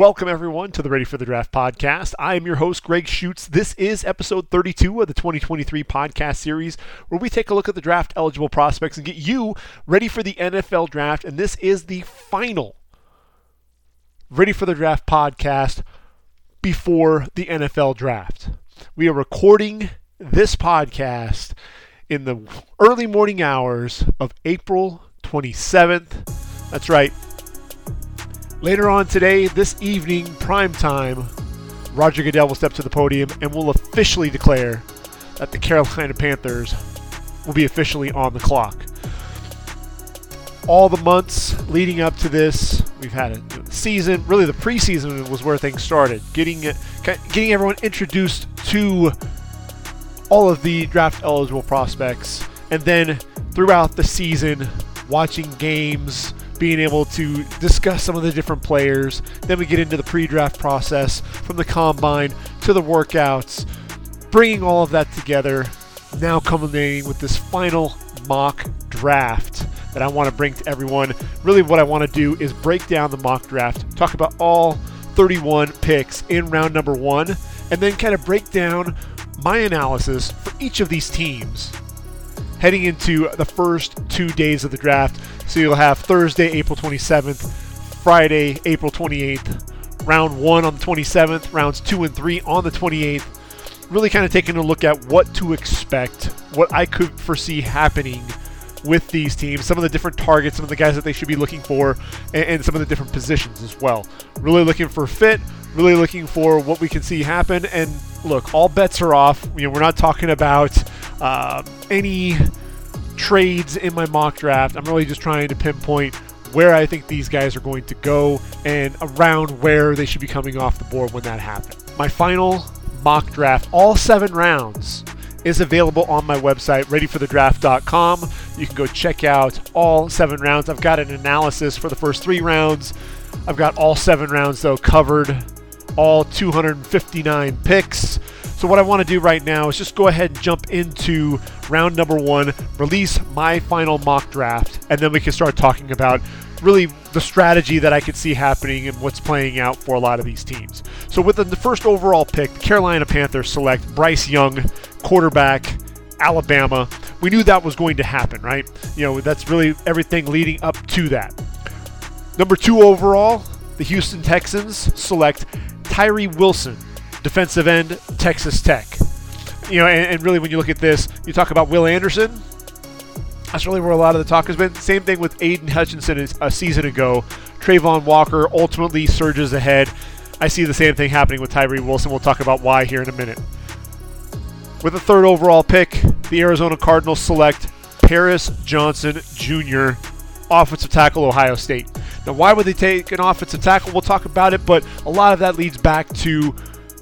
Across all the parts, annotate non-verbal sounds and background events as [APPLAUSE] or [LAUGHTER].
Welcome, everyone, to the Ready for the Draft podcast. I am your host, Gregg Schutze. This is episode 32 of the 2023 podcast series, where we take a look at the draft eligible prospects and get you ready for the NFL draft. And this is the final Ready for the Draft podcast before the NFL draft. We are recording this podcast in the early morning hours of April 27th. That's right, Later on today, this evening, prime time, Roger Goodell will step to the podium and will officially declare that the Carolina Panthers will be officially on the clock. All the months leading up to this, we've had a season. Really, the preseason was where things started. Getting getting everyone introduced to all of the draft eligible prospects, and then throughout the season, watching games, being able to discuss some of the different players. Then we get into the pre draft process from the combine to the workouts, bringing all of that together, now culminating with this final mock draft that I want to bring to everyone. Really, what I want to do is break down the mock draft, talk about all 31 picks in round number one, and then kind of break down my analysis for each of these teams heading into the first two days of the draft. So you'll have Thursday, April 27th, Friday, April 28th, round one on the 27th, rounds two and three on the 28th. Really kind of taking a look at what to expect, what I could foresee happening with these teams, some of the different targets, some of the guys that they should be looking for, and, and, some of the different positions as well. Really looking for fit, really looking for what we can see happen. And look, all bets are off. You know, we're not talking about uh, any trades in my mock draft. I'm really just trying to pinpoint where I think these guys are going to go and around where they should be coming off the board when that happens. My final mock draft, all seven rounds, is available on my website, readyforthedraft.com. You can go check out all seven rounds. I've got an analysis for the first three rounds. I've got all seven rounds, though, covered, all 259 picks. So what I want to do right now is just go ahead and jump into round number one, release my final mock draft, and then we can start talking about really the strategy that I could see happening and what's playing out for a lot of these teams. So with the first overall pick, the Carolina Panthers select Bryce Young, quarterback, Alabama. We knew that was going to happen, right? You know, that's really everything leading up to that. Number two overall, the Houston Texans select Tyree Wilson, defensive end, Texas Tech. You know, and, and, really when you look at this, you talk about Will Anderson. That's really where a lot of the talk has been. Same thing with Aiden Hutchinson a season ago. Travon Walker ultimately surges ahead. I see the same thing happening with Tyree Wilson. We'll talk about why here in a minute. With the third overall pick, the Arizona Cardinals select Paris Johnson Jr., offensive tackle, Ohio State. Now, why would they take an offensive tackle? We'll talk about it, but a lot of that leads back to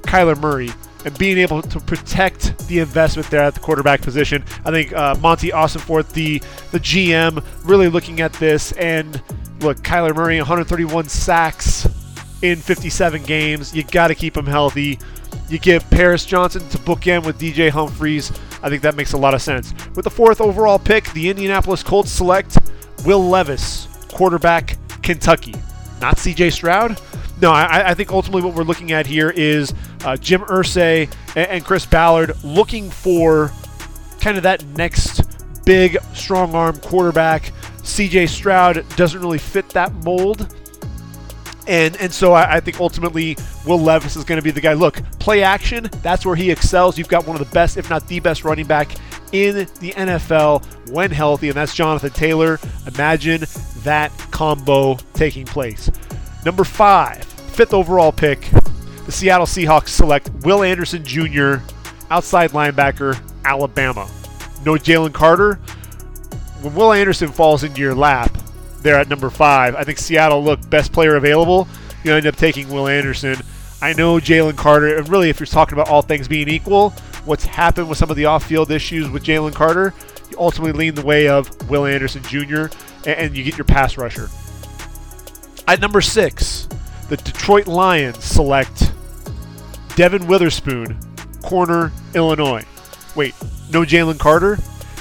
Kyler Murray and being able to protect the investment there at the quarterback position. I think uh, Monti Ossenfort, the the GM, really looking at this and look, Kyler Murray, 131 sacks in 57 games. You got to keep him healthy. You give Paris Johnson to bookend with DJ Humphries. I think that makes a lot of sense. With the fourth overall pick, the Indianapolis Colts select Will Levis, quarterback, Kentucky. Not CJ Stroud, no, I, I, think ultimately what we're looking at here is uh, Jim Irsay and, and, Chris Ballard looking for kind of that next big, strong arm quarterback. CJ Stroud doesn't really fit that mold. And, and so I, I think ultimately Will Levis is going to be the guy. Look, play action, that's where he excels. You've got one of the best, if not the best, running back in the NFL when healthy, and that's Jonathan Taylor. Imagine that combo taking place. Number five, fifth overall pick, the Seattle Seahawks select Will Anderson Jr., outside linebacker, Alabama. No Jalen Carter. When Will Anderson falls into your lap there at number five, I think Seattle look best player available. You end up taking Will Anderson. I know Jalen Carter, and really, if you're talking about all things being equal, what's happened with some of the off-field issues with Jalen Carter, you ultimately lean the way of Will Anderson Jr. and you get your pass rusher. At number six, the Detroit Lions select Devin Witherspoon, corner, Illinois. Wait, no Jalen Carter?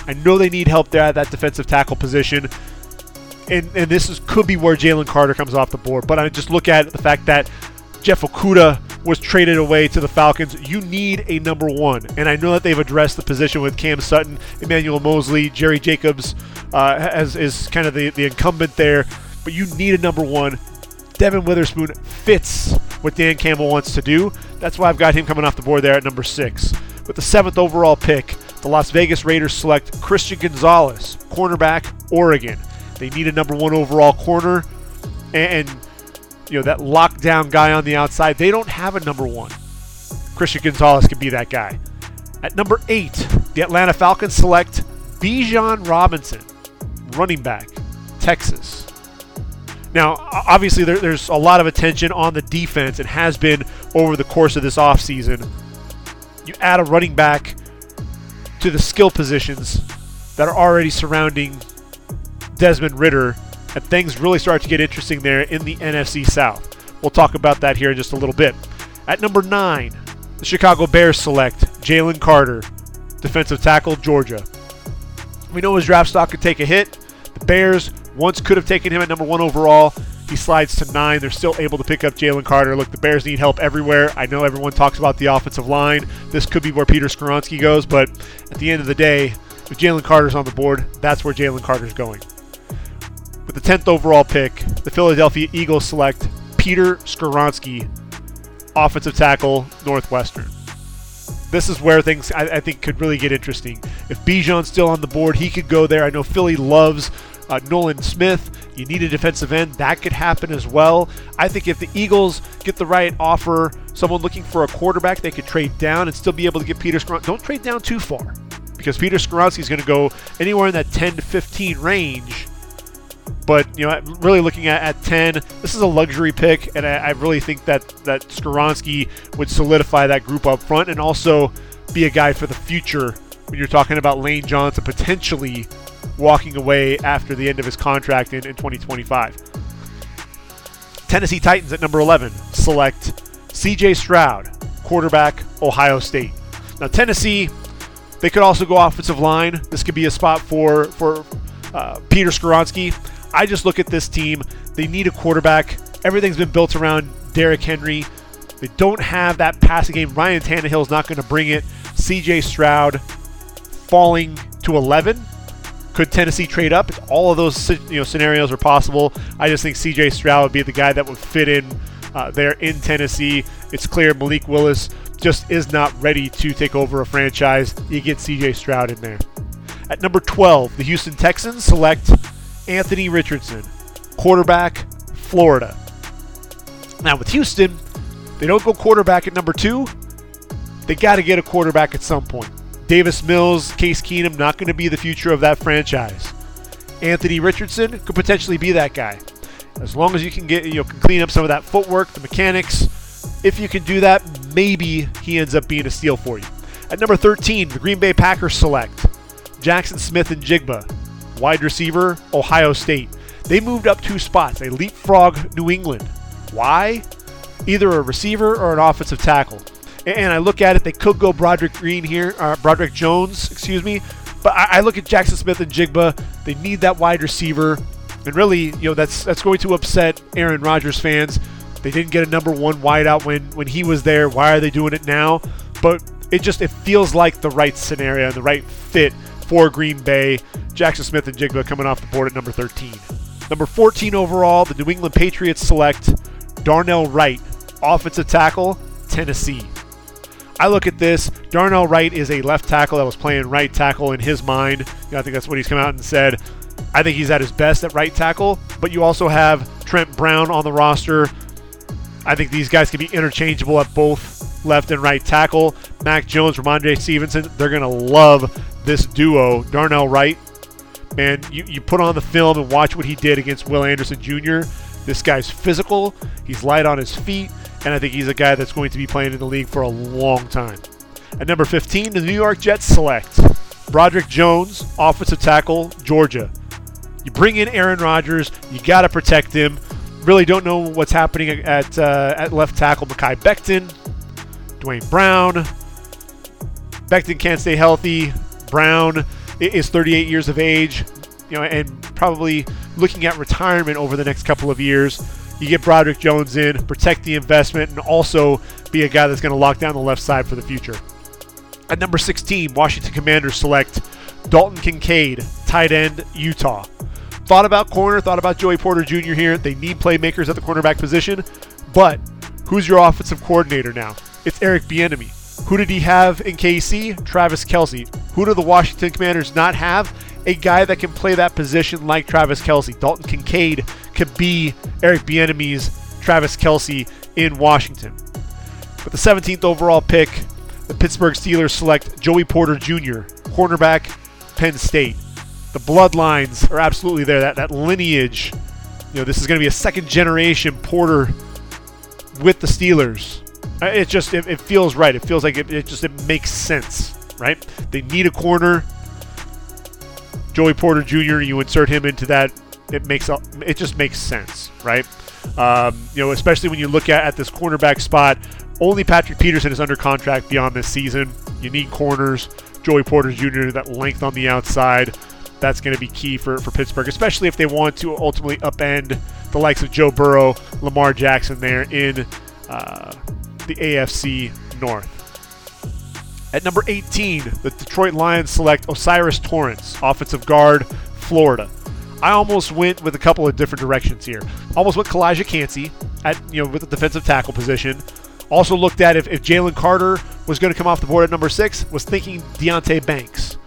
I know they need help there at that defensive tackle position. And, and this is, could be where Jalen Carter comes off the board. But I just look at the fact that Jeff Okudah was traded away to the Falcons. You need a number one. And I know that they've addressed the position with Cam Sutton, Emmanuel Moseley, Jerry Jacobs uh, as is kind of the, the incumbent there. But you need a number one. Devin Witherspoon fits what Dan Campbell wants to do. That's why I've got him coming off the board there at number six. With the seventh overall pick, the Las Vegas Raiders select Christian Gonzalez, cornerback, Oregon. They need a number one overall corner, and you know that lockdown guy on the outside. They don't have a number one. Christian Gonzalez could be that guy. At number eight, the Atlanta Falcons select Bijan Robinson, running back, Texas. Now, obviously, there, there's a lot of attention on the defense and has been over the course of this offseason. You add a running back to the skill positions that are already surrounding Desmond Ridder, and things really start to get interesting there in the NFC South. We'll talk about that here in just a little bit. At number nine, the Chicago Bears select Jalen Carter, defensive tackle, Georgia. We know his draft stock could take a hit. The Bears once could have taken him at number one overall. He slides to nine. They're still able to pick up Jalen Carter. Look, the Bears need help everywhere. I know everyone talks about the offensive line. This could be where Peter Skoronski goes, but at the end of the day, if Jalen Carter's on the board, that's where Jalen Carter's going. With the 10th overall pick, the Philadelphia Eagles select Peter Skoronski, offensive tackle, Northwestern. This is where things I, I think could really get interesting. If Bijan's still on the board, he could go there. I know Philly loves uh, Nolan Smith. You need a defensive end. That could happen as well. I think if the Eagles get the right offer, someone looking for a quarterback, they could trade down and still be able to get Peter Skoronski. Don't trade down too far because Peter Skoronski is going to go anywhere in that 10 to 15 range. But you know, really looking at, at 10, this is a luxury pick, and I, I really think that that Skoronski would solidify that group up front and also be a guy for the future when you're talking about Lane Johnson potentially walking away after the end of his contract in, in 2025. Tennessee Titans at number 11 select CJ Stroud, quarterback, Ohio State. Now, Tennessee, they could also go offensive line. This could be a spot for, for uh, Peter Skoronski. I just look at this team. They need a quarterback. Everything's been built around Derrick Henry. They don't have that passing game. Ryan Tannehill is not going to bring it. CJ Stroud falling to 11 could Tennessee trade up? All of those you know scenarios are possible. I just think C.J. Stroud would be the guy that would fit in uh, there in Tennessee. It's clear Malik Willis just is not ready to take over a franchise. You get C.J. Stroud in there. At number 12, the Houston Texans select Anthony Richardson, quarterback, Florida. Now with Houston, they don't go quarterback at number two. They got to get a quarterback at some point. Davis Mills, Case Keenum, not going to be the future of that franchise. Anthony Richardson could potentially be that guy. As long as you can get, you know, can clean up some of that footwork, the mechanics. If you can do that, maybe he ends up being a steal for you. At number 13, the Green Bay Packers select Jackson Smith-Njigba, wide receiver, Ohio State. They moved up two spots. They leapfrog New England. Why? Either a receiver or an offensive tackle and I look at it, they could go Broderick Green here, uh, Broderick Jones, excuse me. But I, I look at Jackson Smith-Njigba. They need that wide receiver, and really, you know, that's that's going to upset Aaron Rodgers fans. They didn't get a number one wideout when when he was there. Why are they doing it now? But it just it feels like the right scenario and the right fit for Green Bay. Jackson Smith-Njigba coming off the board at number 13. Number 14 overall, the New England Patriots select Darnell Wright, offensive tackle, Tennessee. I look at this. Darnell Wright is a left tackle that was playing right tackle in his mind. You know, I think that's what he's come out and said. I think he's at his best at right tackle, but you also have Trent Brown on the roster. I think these guys can be interchangeable at both left and right tackle. Mac Jones, Rhamondre Stevenson, they're going to love this duo. Darnell Wright, man, you, you put on the film and watch what he did against Will Anderson Jr. This guy's physical, he's light on his feet, and I think he's a guy that's going to be playing in the league for a long time. At number 15, the New York Jets select Broderick Jones, offensive tackle, Georgia. You bring in Aaron Rodgers, you got to protect him. Really don't know what's happening at uh, at left tackle. Mekhi Becton, Duane Brown. Becton can't stay healthy. Brown is 38 years of age, you know, and probably looking at retirement over the next couple of years. You get Broderick Jones in, protect the investment, and also be a guy that's going to lock down the left side for the future. At number 16, Washington Commanders select Dalton Kincaid, tight end, Utah. Thought about corner, thought about Joey Porter Jr. here. They need playmakers at the cornerback position, but who's your offensive coordinator now? It's Eric Bieniemy. Who did he have in KC? Travis Kelce. Who do the Washington Commanders not have? A guy that can play that position like Travis Kelce. Dalton Kincaid could be Eric Bieniemy's Travis Kelce in Washington. With the 17th overall pick, the Pittsburgh Steelers select Joey Porter Jr., cornerback, Penn State. The bloodlines are absolutely there. That that lineage, you know, this is going to be a second generation Porter with the Steelers. Uh, it just it, it feels right. It feels like it, it just it makes sense, right? They need a corner. Joey Porter Jr. You insert him into that. It makes it just makes sense, right? Um, you know, especially when you look at, at this cornerback spot. Only Patrick Peterson is under contract beyond this season. You need corners. Joey Porter Jr. that length on the outside. That's going to be key for, for Pittsburgh, especially if they want to ultimately upend the likes of Joe Burrow, Lamar Jackson there in uh, the AFC North. At number 18, the Detroit Lions select O'Cyrus Torrence, offensive guard, Florida. I almost went with a couple of different directions here. Almost went Calijah Kancey at you know with the defensive tackle position. Also looked at if, if Jalen Carter was going to come off the board at number six, was thinking Deonte Banks.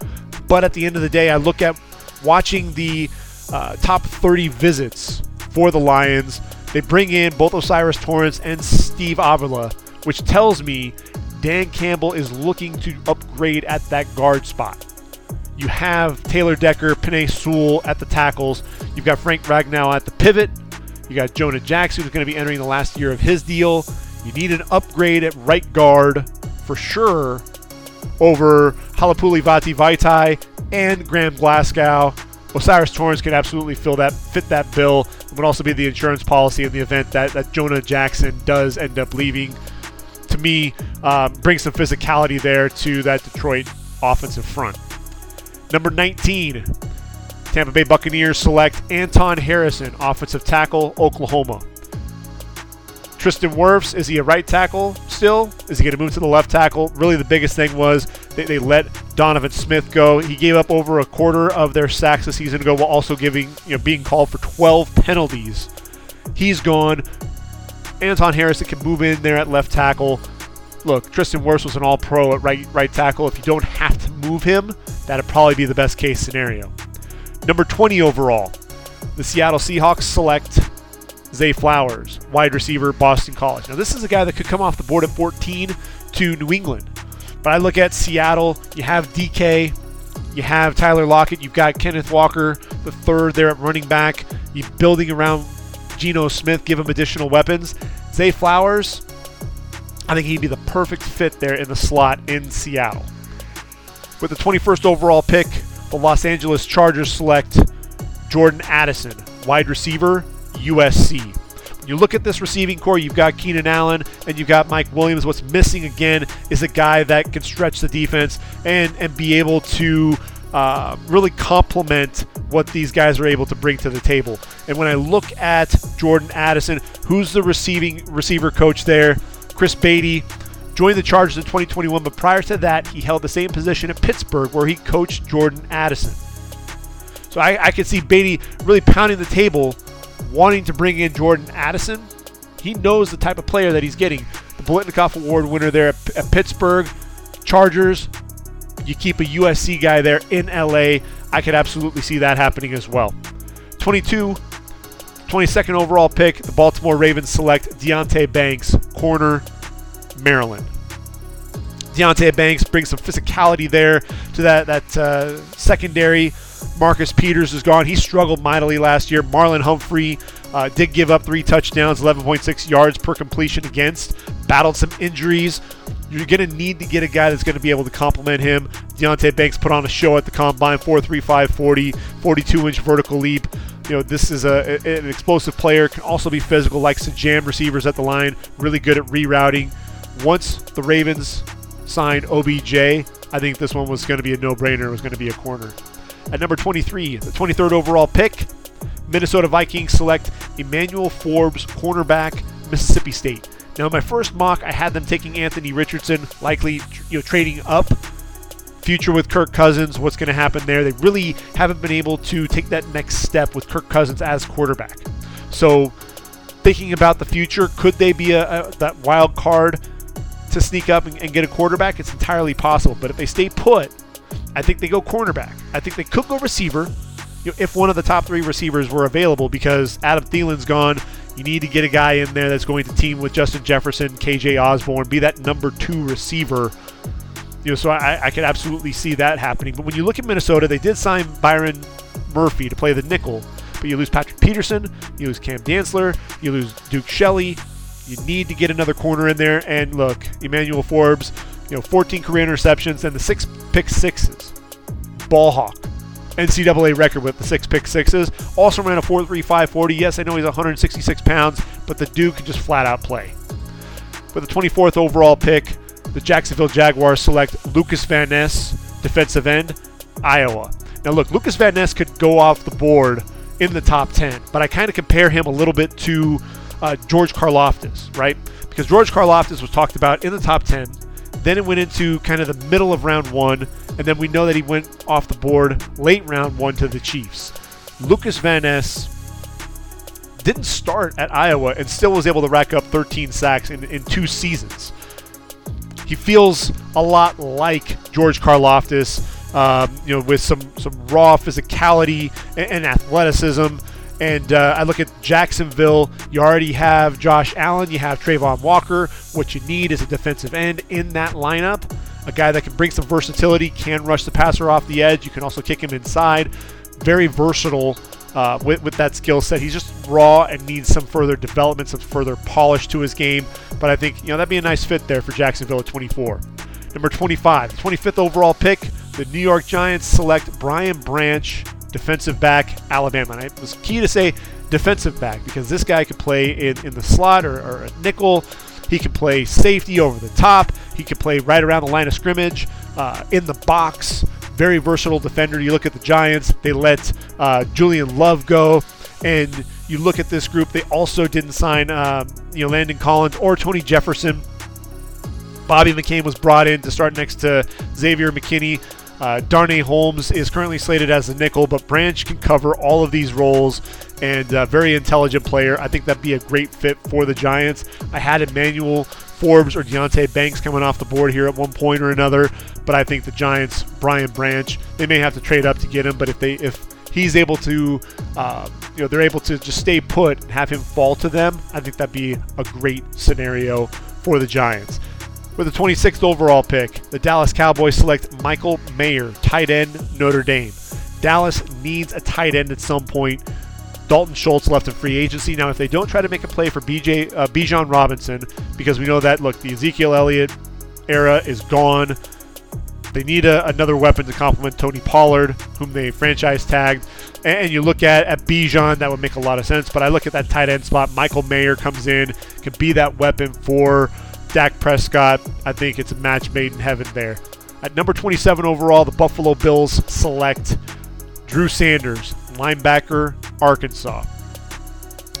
But at the end of the day, I look at watching the uh, top 30 visits for the Lions. They bring in both O'Cyrus Torrence and Steve Avila, which tells me Dan Campbell is looking to upgrade at that guard spot. You have Taylor Decker, Penei Sewell at the tackles. You've got Frank Ragnow at the pivot. You got Jonah Jackson, who's going to be entering the last year of his deal. You need an upgrade at right guard for sure over Halapoulivaati Vaitai and Graham Glasgow. O'Cyrus Torrence can absolutely fill that fit that bill. It would also be the insurance policy in the event that, that Jonah Jackson does end up leaving. To me, um, bring some physicality there to that Detroit offensive front. Number 19, Tampa Bay Buccaneers select Anton Harrison, offensive tackle, Oklahoma. Tristan Wirfs, is he a right tackle still? Is he going to move to the left tackle? Really, the biggest thing was they, they, let Donovan Smith go. He gave up over a quarter of their sacks a season ago while also giving, you know, being called for 12 penalties. He's gone. Anton Harrison can move in there at left tackle. Look, Tristan Wirfs was an all pro at right, right tackle. If you don't have to move him, that'd probably be the best case scenario. Number 20 overall, the Seattle Seahawks select Zay Flowers, wide receiver, Boston College. Now, this is a guy that could come off the board at 14 to New England. But I look at Seattle, you have DK, you have Tyler Lockett, you've got Kenneth Walker, the third there at running back. You're building around Geno Smith, give him additional weapons. Zay Flowers, I think he'd be the perfect fit there in the slot in Seattle. With the 21st overall pick, the Los Angeles Chargers select Jordan Addison, wide receiver, USC. When you look at this receiving corps, you've got Keenan Allen and you've got Mike Williams. What's missing again is a guy that can stretch the defense and, and be able to uh, really complement what these guys are able to bring to the table. And when I look at Jordan Addison, who's the receiving receiver coach there? Chris Beatty joined the Chargers in 2021, but prior to that, he held the same position at Pittsburgh where he coached Jordan Addison. So I, I could see Beatty really pounding the table wanting to bring in Jordan Addison. He knows the type of player that he's getting. The Biletnikoff Award winner there at, at Pittsburgh, Chargers. You keep a USC guy there in LA. I could absolutely see that happening as well. 22, 22nd overall pick, the Baltimore Ravens select Deonte Banks, corner, Maryland. Deonte Banks brings some physicality there to that that uh, secondary Marcus Peters is gone. He struggled mightily last year. Marlon Humphrey uh, did give up three touchdowns, 11.6 yards per completion against, battled some injuries. You're going to need to get a guy that's going to be able to complement him. Deonte Banks put on a show at the combine 4.35 40, 42 inch vertical leap. You know, this is a, an explosive player, can also be physical, likes to jam receivers at the line, really good at rerouting. Once the Ravens signed OBJ, I think this one was going to be a no brainer. It was going to be a corner. At number 23, the 23rd overall pick, Minnesota Vikings select Emmanuel Forbes, cornerback, Mississippi State. Now, in my first mock, I had them taking Anthony Richardson, likely you know trading up. Future with Kirk Cousins, what's going to happen there? They really haven't been able to take that next step with Kirk Cousins as quarterback. So, thinking about the future, could they be a, a that wild card to sneak up and, and get a quarterback? It's entirely possible. But if they stay put, I think they go cornerback. I think they could go receiver you know, if one of the top three receivers were available because Adam Thielen's gone. You need to get a guy in there that's going to team with Justin Jefferson, KJ Osborn, be that number two receiver. You know, so I, I could absolutely see that happening. But when you look at Minnesota, they did sign Byron Murphy to play the nickel, but you lose Patrick Peterson, you lose Cam Dantzler, you lose Duke Shelley. You need to get another corner in there. And look, Emmanuel Forbes, you know, 14 career interceptions and the six pick sixes. Ball hawk. NCAA record with the six pick sixes. Also ran a 4.3540. Yes, I know he's 166 pounds, but the Duke can just flat out play. With the 24th overall pick, the Jacksonville Jaguars select Lucas Van Ness, defensive end, Iowa. Now, look, Lucas Van Ness could go off the board in the top 10, but I kind of compare him a little bit to uh, George Karlaftis, right? Because George Karlaftis was talked about in the top 10. Then it went into kind of the middle of round one, and then we know that he went off the board late round one to the Chiefs. Lucas Van Ness didn't start at Iowa and still was able to rack up 13 sacks in, in two seasons. He feels a lot like George Karlaftis, um, you know, with some some raw physicality and, and athleticism. And uh, I look at Jacksonville. You already have Josh Allen. You have Travon Walker. What you need is a defensive end in that lineup a guy that can bring some versatility, can rush the passer off the edge. You can also kick him inside. Very versatile uh, with, with that skill set. He's just raw and needs some further development, some further polish to his game. But I think you know that'd be a nice fit there for Jacksonville at 24. Number 25, 25th overall pick, the New York Giants select Brian Branch, defensive back, Alabama. And it was key to say defensive back because this guy could play in, in the slot or, or a nickel. He can play safety over the top. He can play right around the line of scrimmage, uh, in the box. Very versatile defender. You look at the Giants, they let uh, Julian Love go. And you look at this group, they also didn't sign um, you know Landon Collins or Tony Jefferson. Bobby McCain was brought in to start next to Xavier McKinney. Uh, Darnay Holmes is currently slated as a nickel, but Branch can cover all of these roles and a very intelligent player. I think that'd be a great fit for the Giants. I had Emmanuel Forbes or Deonte Banks coming off the board here at one point or another, but I think the Giants, Brian Branch, they may have to trade up to get him, but if they if he's able to, uh, you know, they're able to just stay put and have him fall to them, I think that'd be a great scenario for the Giants. With the 26th overall pick, the Dallas Cowboys select Michael Mayer, tight end, Notre Dame. Dallas needs a tight end at some point. Dalton Schultz left in free agency. Now, if they don't try to make a play for BJ uh, Bijan Robinson, because we know that look, the Ezekiel Elliott era is gone. They need a, another weapon to complement Tony Pollard, whom they franchise tagged. And, and you look at at Bijan, that would make a lot of sense. But I look at that tight end spot. Michael Mayer comes in, can be that weapon for Dak Prescott. I think it's a match made in heaven there. At number 27 overall, the Buffalo Bills select Drew Sanders, linebacker, Arkansas.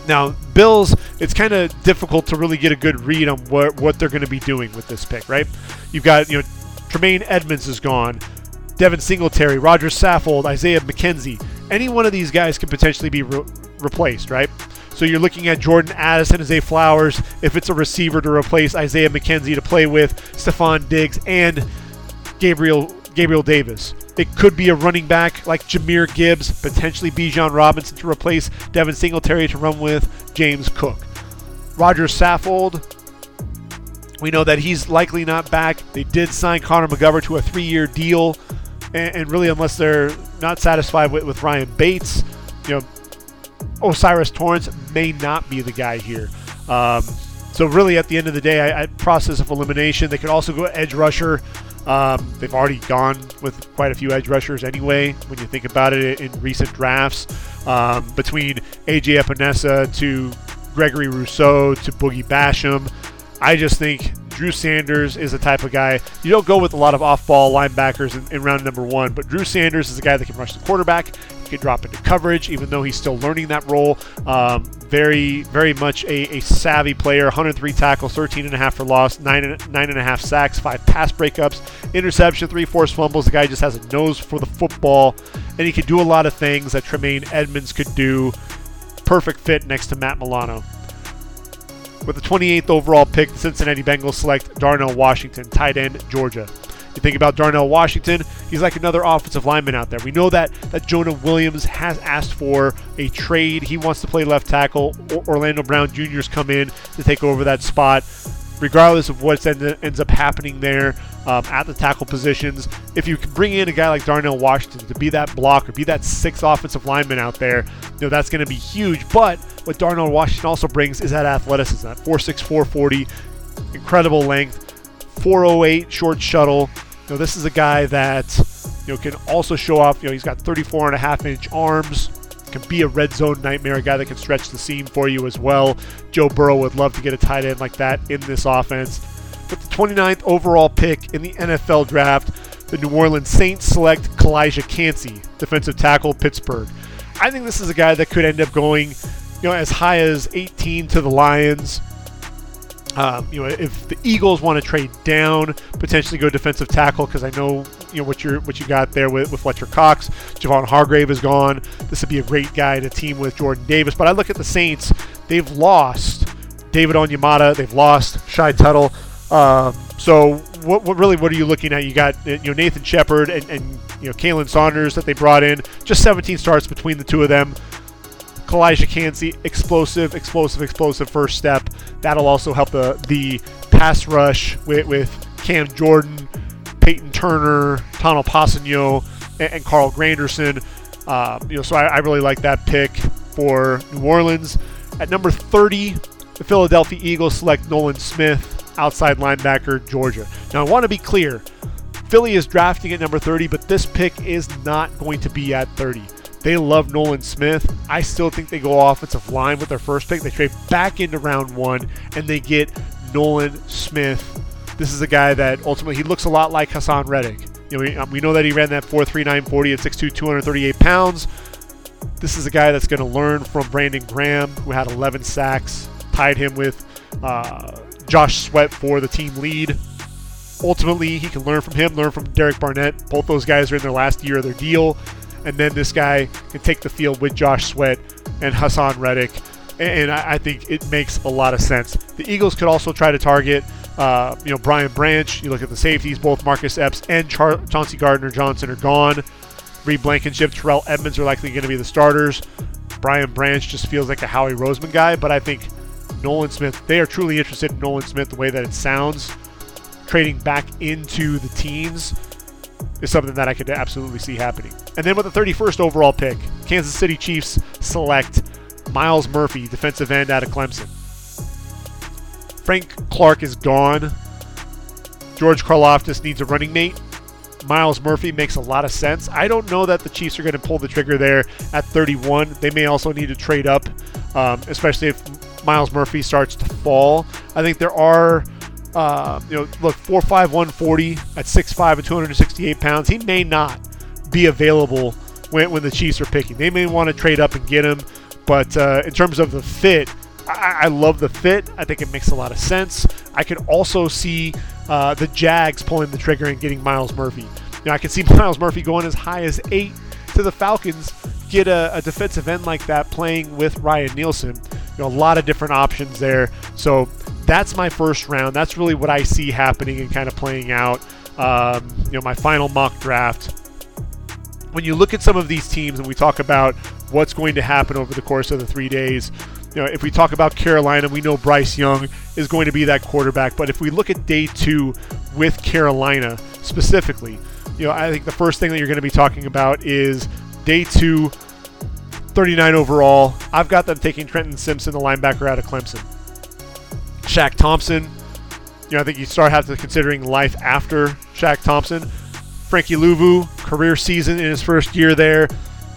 Now, Bills, it's kind of difficult to really get a good read on what, what they're going to be doing with this pick, right? You've got, you know, Tremaine Edmunds is gone, Devin Singletary, Roger Saffold, Isaiah McKenzie. Any one of these guys can potentially be re- replaced, right? So you're looking at Jordan Addison, Zay Flowers, if it's a receiver to replace Isaiah McKenzie to play with, Stefon Diggs, and Gabriel Gabriel Davis. It could be a running back like Jahmyr Gibbs, potentially Bijan Robinson to replace Devin Singletary to run with James Cook. Roger Saffold, we know that he's likely not back. They did sign Connor McGovern to a three-year deal, and, and really, unless they're not satisfied with, with Ryan Bates, you know, O'Cyrus Torrence may not be the guy here. Um, so really, at the end of the day, I, I, process of elimination. They could also go edge rusher. Um, they've already gone with quite a few edge rushers anyway. When you think about it in recent drafts, um, between AJ Epenesa to Gregory Rousseau to Boogie Basham, I just think Drew Sanders is the type of guy you don't go with a lot of off-ball linebackers in, in round number one, but Drew Sanders is a guy that can rush the quarterback, he can drop into coverage, even though he's still learning that role. Um, very, very much a, a, savvy player. 103 tackles, 13 and a half for loss, nine and, nine and a half sacks, five pass breakups, interception, three forced fumbles. The guy just has a nose for the football, and he can do a lot of things that Tremaine Edmunds could do. Perfect fit next to Matt Milano. With the 28th overall pick, the Cincinnati Bengals select Darnell Washington, tight end, Georgia. You think about Darnell Washington, he's like another offensive lineman out there. We know that, that Jonah Williams has asked for a trade. He wants to play left tackle. Orlando Brown Jr.'s come in to take over that spot regardless of what ends up happening there um, at the tackle positions. If you can bring in a guy like Darnell Washington to be that blocker, be that sixth offensive lineman out there, you know that's going to be huge. But what Darnell Washington also brings is that athleticism, that 4'6", 440, incredible length, 408 short shuttle. You know, this is a guy that you know can also show off. You know, he's got 34 and a half inch arms can be a red zone nightmare, a guy that can stretch the seam for you as well. Joe Burrow would love to get a tight end like that in this offense. With the 29th overall pick in the NFL draft, the New Orleans Saints select Calijah Kancey, defensive tackle, Pittsburgh. I think this is a guy that could end up going, you know, as high as 18 to the Lions. Um, you know, if the Eagles want to trade down, potentially go defensive tackle, because I know you know what you what you got there with, with Fletcher Cox. Javon Hargrave is gone. This would be a great guy to team with Jordan Davis. But I look at the Saints; they've lost David Onyemata, they've lost Shy Tuttle. Um, so what, what, really what are you looking at? You got you know Nathan Shepherd and, and you know Khalen Saunders that they brought in. Just 17 starts between the two of them. Calijah Kancey, explosive, explosive, explosive first step. That'll also help the the pass rush with, with Cam Jordan, Peyton Turner, Tanoh Kpassagnon, and, and Carl Granderson. Um, you know, so I, I really like that pick for New Orleans. At number 30, the Philadelphia Eagles select Nolan Smith, outside linebacker, Georgia. Now, I want to be clear Philly is drafting at number 30, but this pick is not going to be at 30. They love Nolan Smith. I still think they go offensive line with their first pick. They trade back into round one and they get Nolan Smith. This is a guy that ultimately he looks a lot like Haason Reddick. You know, we, um, we know that he ran that 4.39 40 at 6'2", 238 pounds. This is a guy that's going to learn from Brandon Graham, who had 11 sacks, tied him with uh, Josh Sweat for the team lead. Ultimately, he can learn from him, learn from Derek Barnett. Both those guys are in their last year of their deal and then this guy can take the field with Josh Sweat and Haason Reddick. And I, think it makes a lot of sense. The Eagles could also try to target, uh, you know, Brian Branch. You look at the safeties; both Marcus Epps and Char- Chauncey Gardner Johnson are gone. Reed Blankenship, Terrell Edmunds are likely going to be the starters. Brian Branch just feels like a Howie Roseman guy, but I think Nolan Smith, they are truly interested in Nolan Smith the way that it sounds. Trading back into the teens is something that I could absolutely see happening. And then with the 31st overall pick, Kansas City Chiefs select Myles Murphy, defensive end out of Clemson. Frank Clark is gone. George Karlaftis needs a running mate. Myles Murphy makes a lot of sense. I don't know that the Chiefs are going to pull the trigger there at 31. They may also need to trade up, um, especially if Myles Murphy starts to fall. I think there are uh, you know, look, 4'5", 140 at 6'5", and 268 pounds. He may not be available when, when the Chiefs are picking. They may want to trade up and get him, but uh, in terms of the fit, I, I, love the fit. I think it makes a lot of sense. I could also see uh, the Jags pulling the trigger and getting Myles Murphy. Know, I could see [LAUGHS] Myles Murphy going as high as eight to the Falcons, get a, a defensive end like that playing with Ryan Nielsen. You know, a lot of different options there. So that's my first round. That's really what I see happening and kind of playing out. Um, you know, my final mock draft. When you look at some of these teams and we talk about what's going to happen over the course of the three days, you know, if we talk about Carolina, we know Bryce Young is going to be that quarterback. But if we look at day two with Carolina specifically, you know, I think the first thing that you're going to be talking about is day two, 39 overall. I've got them taking Trenton Simpson, the linebacker out of Clemson. Shaq Thompson. You know, I think you start having to considering life after Shaq Thompson. Frankie Luvu, career season in his first year there.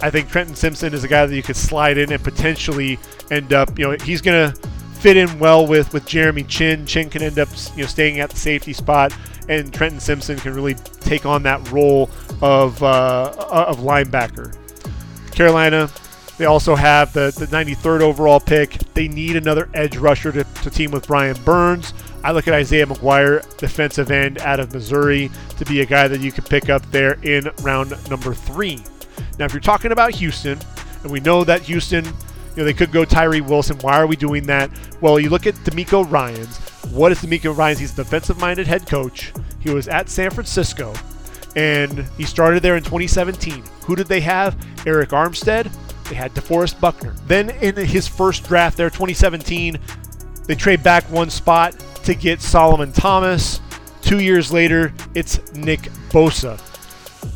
I think Trenton Simpson is a guy that you could slide in and potentially end up, you know, he's going to fit in well with with Jeremy Chinn. Chinn can end up you know staying at the safety spot, and Trenton Simpson can really take on that role of uh, of linebacker. Carolina, they also have the, the 93rd overall pick. They need another edge rusher to, to team with Brian Burns. I look at Isaiah McGuire, defensive end out of Missouri, to be a guy that you could pick up there in round number three. Now, if you're talking about Houston, and we know that Houston, you know, they could go Tyree Wilson. Why are we doing that? Well, you look at DeMeco Ryans. What is DeMeco Ryans? He's a defensive-minded head coach. He was at San Francisco, and he started there in 2017. Who did they have? Arik Armstead. They had DeForest Buckner. Then in his first draft there, 2017, they trade back one spot to get Solomon Thomas. Two years later, it's Nick Bosa.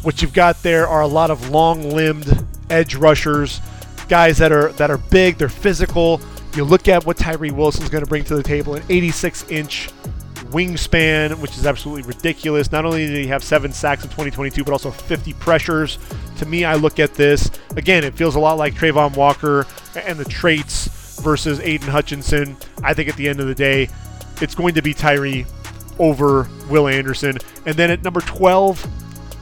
What you've got there are a lot of long-limbed edge rushers, guys that are that are big, they're physical. You look at what Tyree Wilson's going to bring to the table, an 86-inch wingspan, which is absolutely ridiculous. Not only did he have seven sacks in 2022, but also 50 pressures. To me, I look at this again. It feels a lot like Travon Walker and the traits versus Aiden Hutchinson. I think at the end of the day, it's going to be Tyree over Will Anderson. And then at number 12,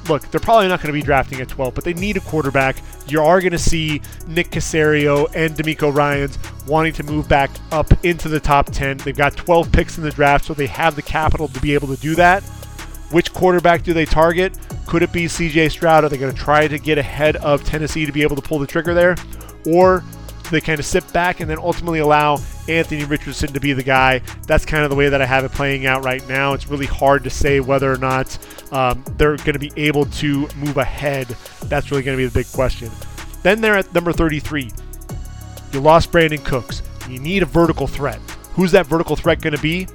look, they're probably not going to be drafting at 12, but they need a quarterback. You are going to see Nick Caserio and DeMeco Ryans wanting to move back up into the top 10. They've got 12 picks in the draft, so they have the capital to be able to do that. Which quarterback do they target? Could it be CJ Stroud? Are they going to try to get ahead of Tennessee to be able to pull the trigger there? Or they kind of sit back and then ultimately allow Anthony Richardson to be the guy. That's kind of the way that I have it playing out right now. It's really hard to say whether or not um, they're going to be able to move ahead. That's really going to be the big question. Then they're at number 33. You lost Brandin Cooks. You need a vertical threat. Who's that vertical threat going to be?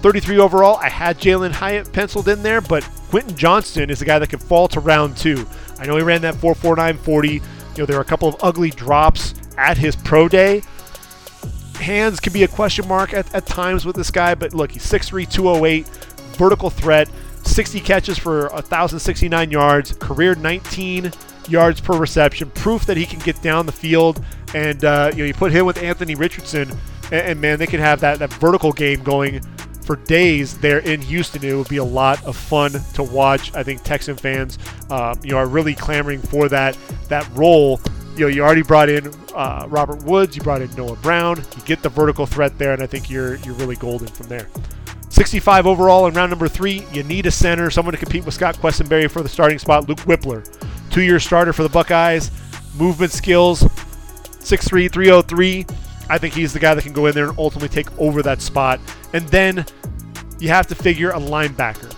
33 overall. I had Jalin Hyatt penciled in there, but Quentin Johnston is the guy that could fall to round two. I know he ran that 4.4940. You know, there are a couple of ugly drops at his pro day. Hands can be a question mark at, at times with this guy, but look, he's 6'3, 208, vertical threat, 60 catches for 1,069 yards, career 19 yards per reception, proof that he can get down the field. And uh, you know, you put him with Anthony Richardson, and, and man, they can have that, that vertical game going for days there in Houston. It would be a lot of fun to watch. I think Texan fans, uh, you know, are really clamoring for that that role you know, you already brought in uh, Robert Woods, you brought in Noah Brown. You get the vertical threat there, and I think you're you're really golden from there. 65 overall in round number three. You need a center, someone to compete with Scott Quessenberry for the starting spot. Luke Wypler, two-year starter for the Buckeyes, movement skills, 6'3", 303. I think he's the guy that can go in there and ultimately take over that spot. And then you have to figure a linebacker.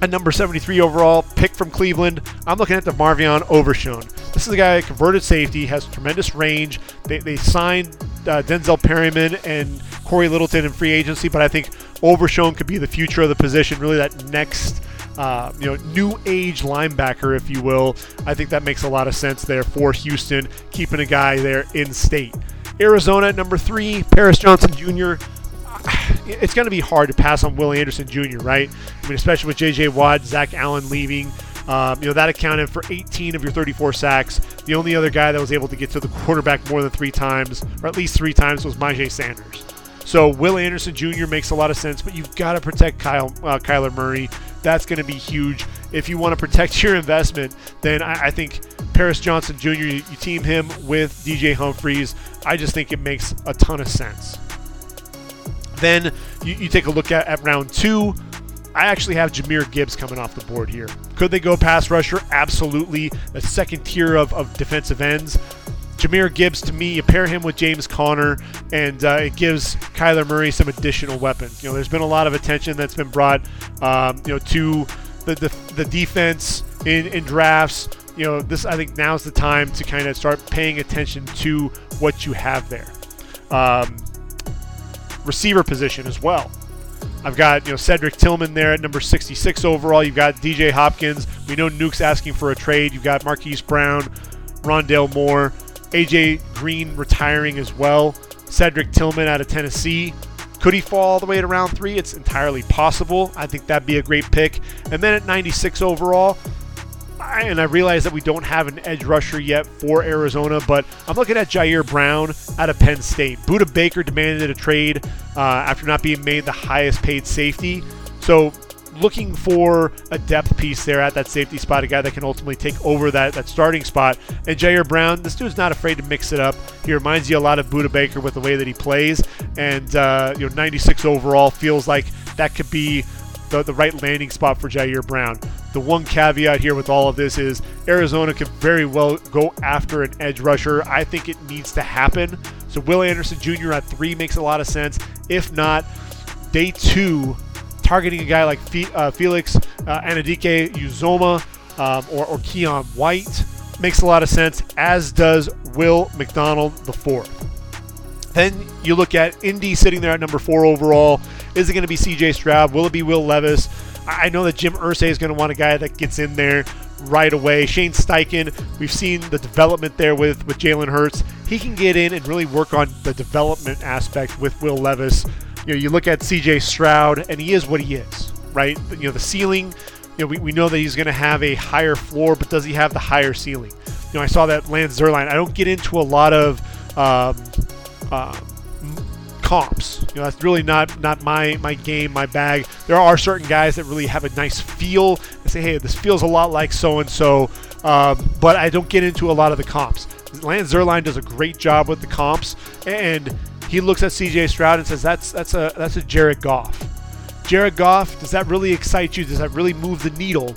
At number 73 overall, pick from Cleveland, I'm looking at the Marvion Overshown. This is a guy converted safety, has tremendous range. They, they signed uh, Denzel Perryman and Cory Littleton in free agency, but I think Overshown could be the future of the position, really that next uh, you know, new age linebacker, if you will. I think that makes a lot of sense there for Houston, keeping a guy there in state. Arizona number three, Paris Johnson Jr. It's going to be hard to pass on Will Anderson Jr., right? I mean, especially with J.J. Watt, Zach Allen leaving. Um, you know, that accounted for 18 of your 34 sacks. The only other guy that was able to get to the quarterback more than three times, or at least three times, was Myjai Sanders. So Will Anderson Jr. makes a lot of sense, but you've got to protect Kyle uh, Kyler Murray. That's going to be huge. If you want to protect [LAUGHS] your investment, then I, I think Paris Johnson Jr. You, you team him with DJ Humphries. I just think it makes a ton of sense. Then you, you take a look at, at round two. I actually have Jahmyr Gibbs coming off the board here. Could they go pass rusher? Absolutely. A second tier of, of defensive ends. Jahmyr Gibbs, to me, you pair him with James Conner, and uh, it gives Kyler Murray some additional weapons. You know, there's been a lot of attention that's been brought, um, you know, to the, the, the defense in, in drafts. You know, this I think now's the time to kind of start paying attention to what you have there. Um, receiver position as well. I've got you know Cedric Tillman there at number 66 overall. You've got DJ Hopkins. We know Nuke's asking for a trade. You've got Marquise Brown, Rondale Moore, AJ Green retiring as well. Cedric Tillman out of Tennessee. Could he fall all the way to round three? It's entirely possible. I think that'd be a great pick. And then at 96 overall, and I realize that we don't have an edge rusher yet for Arizona, but I'm looking at Ji'Ayir Brown out of Penn State. Budda Baker demanded a trade uh, after not being made the highest paid safety. So looking for a depth piece there at that safety spot, a guy that can ultimately take over that, that starting spot. And Ji'Ayir Brown, this dude's not afraid to mix it up. He reminds you a lot of Budda Baker with the way that he plays. And, uh, you know, 96 overall feels like that could be the, the right landing spot for Ji'Ayir Brown. The one caveat here with all of this is Arizona could very well go after an edge rusher. I think it needs to happen. So Will Anderson Jr. at three makes a lot of sense. If not, day two, targeting a guy like uh, Felix uh, Anudike Uzomah um, or, or Keion White makes a lot of sense, as does Will McDonald the fourth. Then you look at Indy sitting there at number four overall. Is it going to be CJ Stroud? Will it be Will Levis? I know that Jim Irsay is going to want a guy that gets in there right away. Shane Steichen, we've seen the development there with, with Jalen Hurts. He can get in and really work on the development aspect with Will Levis. You know, you look at CJ Stroud, and he is what he is, right? You know, the ceiling, you know, we, we know that he's going to have a higher floor, but does he have the higher ceiling? You know, I saw that Lance Zierlein. I don't get into a lot of um, uh, comps. You know, that's really not not my my game, my bag. There are certain guys that really have a nice feel. I say, hey, this feels a lot like so and so, but I don't get into a lot of the comps. Lance Zierlein does a great job with the comps, and he looks at C.J. Stroud and says, "That's that's a that's a Jared Goff." Jared Goff, does that really excite you? Does that really move the needle?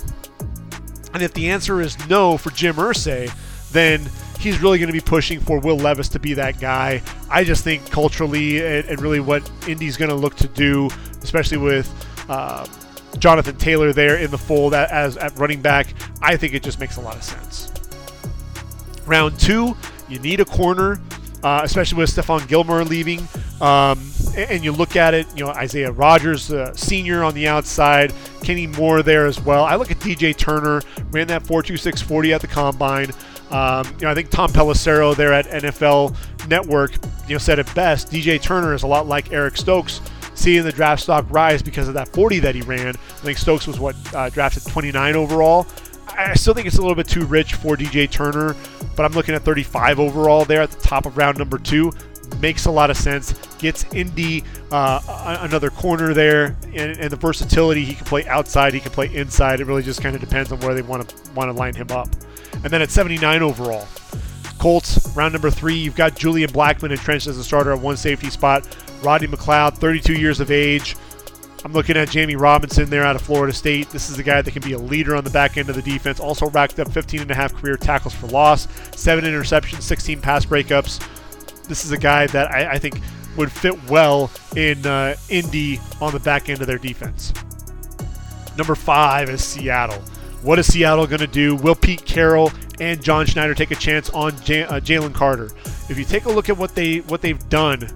And if the answer is no for Jim Irsay, then he's really going to be pushing for Will Levis to be that guy. I just think culturally and, and really what Indy's going to look to do, especially with uh, Jonathan Taylor there in the fold as at running back, I think it just makes a lot of sense. Round two, you need a corner, uh, especially with Stephon Gilmore leaving. Um, and, you look at it, you know, Isaiah Rodgers, uh, senior on the outside, Kenny Moore there as well. I look at DJ Turner, ran that 4.2640 at the combine. Um, you know, I think Tom Pelissero there at NFL Network, you know, said it best. DJ Turner is a lot like Eric Stokes, seeing the draft stock rise because of that 40 that he ran. I think Stokes was what uh, drafted 29 overall. I still think it's a little bit too rich for DJ Turner, but I'm looking at 35 overall there at the top of round number two. Makes a lot of sense. Gets Indy uh, another corner there, and, and, the versatility. He can play outside, he can play inside. It really just kind of depends on where they want to want to line him up. And then at 79 overall, Colts, round number three, you've got Julian Blackmon entrenched as a starter at one safety spot. Rodney McLeod, 32 years of age. I'm looking at Jammie Robinson there out of Florida State. This is a guy that can be a leader on the back end of the defense. Also racked up 15 and a half career tackles for loss, seven interceptions, 16 pass breakups. This is a guy that I, I think would fit well in uh, Indy on the back end of their defense. Number five is Seattle. What is Seattle going to do? Will Pete Carroll and John Schneider take a chance on J- uh, Jalen Carter? If you take a look at what they what they've done,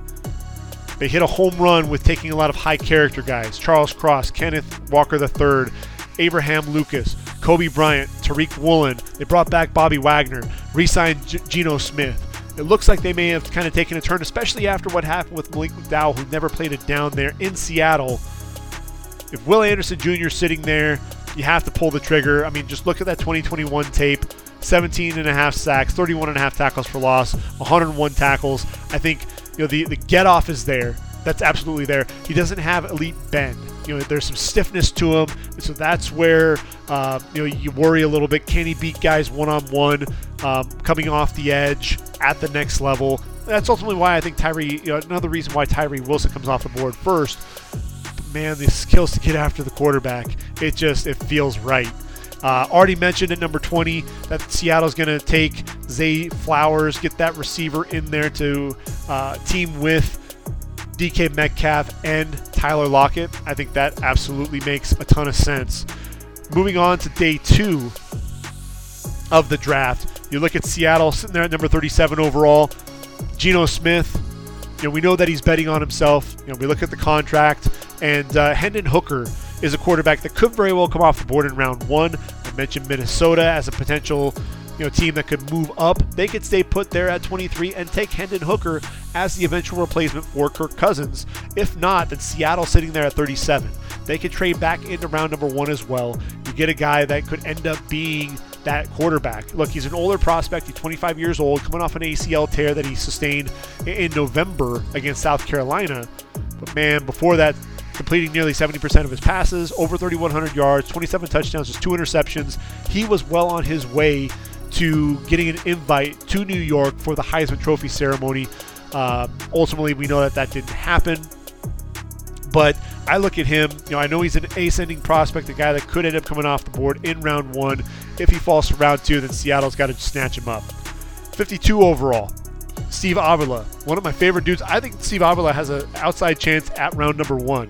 they hit a home run with taking a lot of high character guys: Charles Cross, Kenneth Walker III, Abraham Lucas, Coby Bryant, Tariq Woolen. They brought back Bobby Wagner, re-signed G- Geno Smith. It looks like they may have kind of taken a turn, especially after what happened with Malik McDowell, who never played it down there in Seattle. If Will Anderson Jr. sitting there you have to pull the trigger. I mean, just look at that 2021 tape 17 and a half sacks, 31 and a half tackles for loss, 101 tackles. I think you know the the get off is there. That's absolutely there. He doesn't have elite bend. You know, there's some stiffness to him, so that's where uh, you know you worry a little bit. Can he beat guys one on one, coming off the edge at the next level? That's ultimately why I think Tyree. You know, another reason why Tyree Wilson comes off the board first man, the skills to get after the quarterback, it just it feels right. Uh, already mentioned at number 20 that Seattle's going to take Zay Flowers, get that receiver in there to uh, team with DK Metcalf and Tyler Lockett. I think that absolutely makes a ton of sense. Moving on to day two of the draft, you look at Seattle sitting there at number 37 overall. Geno Smith, you know, we know that he's betting on himself. You know, we look at the contract, and uh, Hendon Hooker is a quarterback that could very well come off the board in round one. I mentioned Minnesota as a potential you know team that could move up. They could stay put there at 23 and take Hendon Hooker as the eventual replacement for Kirk Cousins. If not, then Seattle sitting there at 37. They could trade back into round number one as well. You get a guy that could end up being that quarterback. Look, he's an older prospect. He's 25 years old, coming off an ACL tear that he sustained in November against South Carolina. But man, before that, completing nearly 70% of his passes, over 3,100 yards, 27 touchdowns, just two interceptions. He was well on his way to getting an invite to New York for the Heisman Trophy ceremony. Uh, ultimately, we know that that didn't happen. But I look at him, you know, I know he's an ascending prospect, a guy that could end up coming off the board in round one. If he falls to round two, then Seattle's got to snatch him up. 52 overall. Steve Avila, one of my favorite dudes. I think Steve Avila has an outside chance at round number one.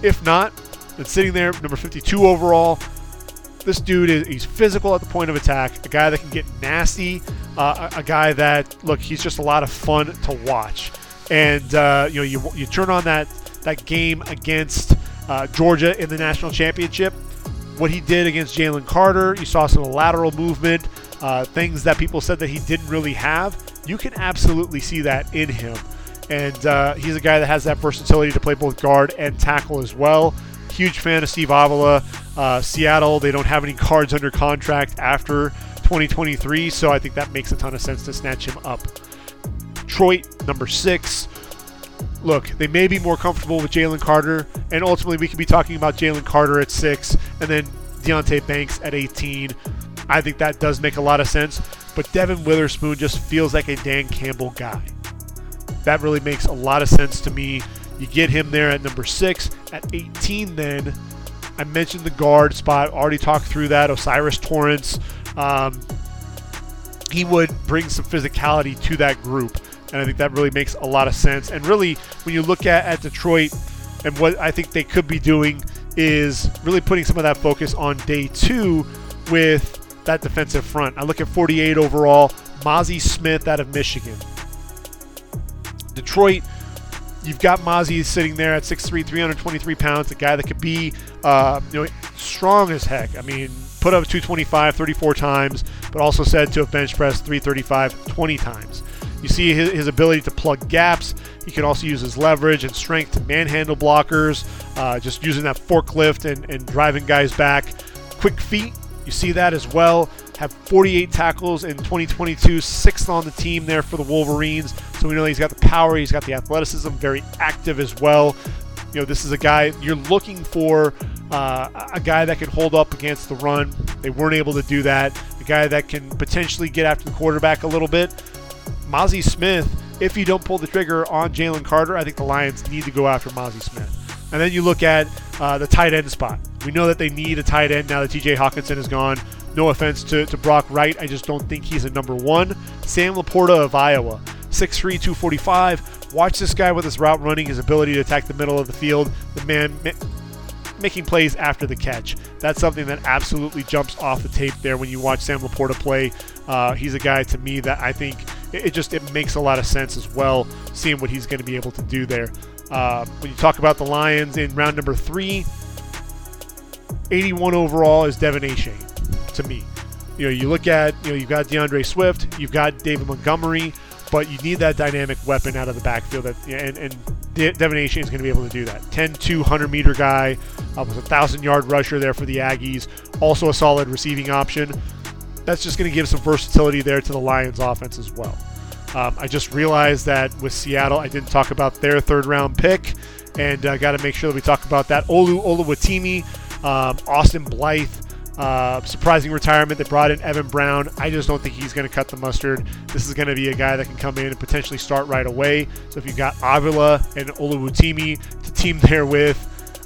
If not, then sitting there, number 52 overall. This dude is he's physical at the point of attack, a guy that can get nasty, uh, a, a, guy that look he's just a lot of fun to watch. And uh, you know you you turn on that that game against uh, Georgia in the national championship. What he did against Jalen Carter, you saw some lateral movement, uh, things that people said that he didn't really have. You can absolutely see that in him. And uh, he's a guy that has that versatility to play both guard and tackle as well. Huge fan of Steve Avila. Uh, Seattle, they don't have any cards under contract after 2023, so I think that makes a ton of sense to snatch him up. Detroit, number six look, they may be more comfortable with Jalen Carter, and ultimately we could be talking about Jalen Carter at six, and then Deonte Banks at 18. I think that does make a lot of sense, but Devon Witherspoon just feels like a Dan Campbell guy. That really makes a lot of sense to me. You get him there at number six. At 18, then, I mentioned the guard spot, already talked through that. O'Cyrus Torrence. Um, he would bring some physicality to that group and I think that really makes a lot of sense. And really, when you look at, at Detroit and what I think they could be doing is really putting some of that focus on day two with that defensive front. I look at 48 overall, Mazi Smith out of Michigan. Detroit, you've got Mazi sitting there at 6'3", 323 pounds, a guy that could be, uh, you know, strong as heck. I mean, put up 225 34 times, but also said to have bench pressed 335 20 times. You see his, his, ability to plug gaps. He can also use his leverage and strength to manhandle blockers, uh, just using that forklift and, and driving guys back. Quick feet, you see that as well. Have 48 tackles in 2022, sixth on the team there for the Wolverines. So we know he's got the power, he's got the athleticism, very active as well. You know, this is a guy you're looking for uh, a guy that can hold up against the run. They weren't able to do that. A guy that can potentially get after the quarterback a little bit. Mazi Smith, if you don't pull the trigger on Jalen Carter, I think the Lions need to go after Mazi Smith. And then you look at uh, the tight end spot. We know that they need a tight end now that TJ Hockenson is gone. No offense to, to Brock Wright. I just don't think he's a number one. Sam LaPorta of Iowa, 6'3, 245. Watch this guy with his route running, his ability to attack the middle of the field. The man making plays after the catch. That's something that absolutely jumps off the tape there when you watch Sam LaPorta play. Uh, he's a guy to me that I think it, it, just it makes a lot of sense as well, seeing what he's going to be able to do there. Uh, when you talk about the Lions in round number three, 81 overall is De'Von Achane to me. You know, you look at you know you've got D'Andre Swift, you've got David Montgomery, but you need that dynamic weapon out of the backfield. That and, and De'Von Achane is going to be able to do that. 10 200 meter guy, uh, a thousand yard rusher there for the Aggies. Also a solid receiving option. That's just going to give some versatility there to the Lions offense as well. Um, I just realized that with Seattle, I didn't talk about their third round pick, and uh, got to make sure that we talk about that. Olu Oluwatimi, um, Austin Blythe, uh, surprising retirement. They brought in Evan Brown. I just don't think he's going to cut the mustard. This is going to be a guy that can come in and potentially start right away. So if you've got Avila and Oluwatimi to team [LAUGHS] there with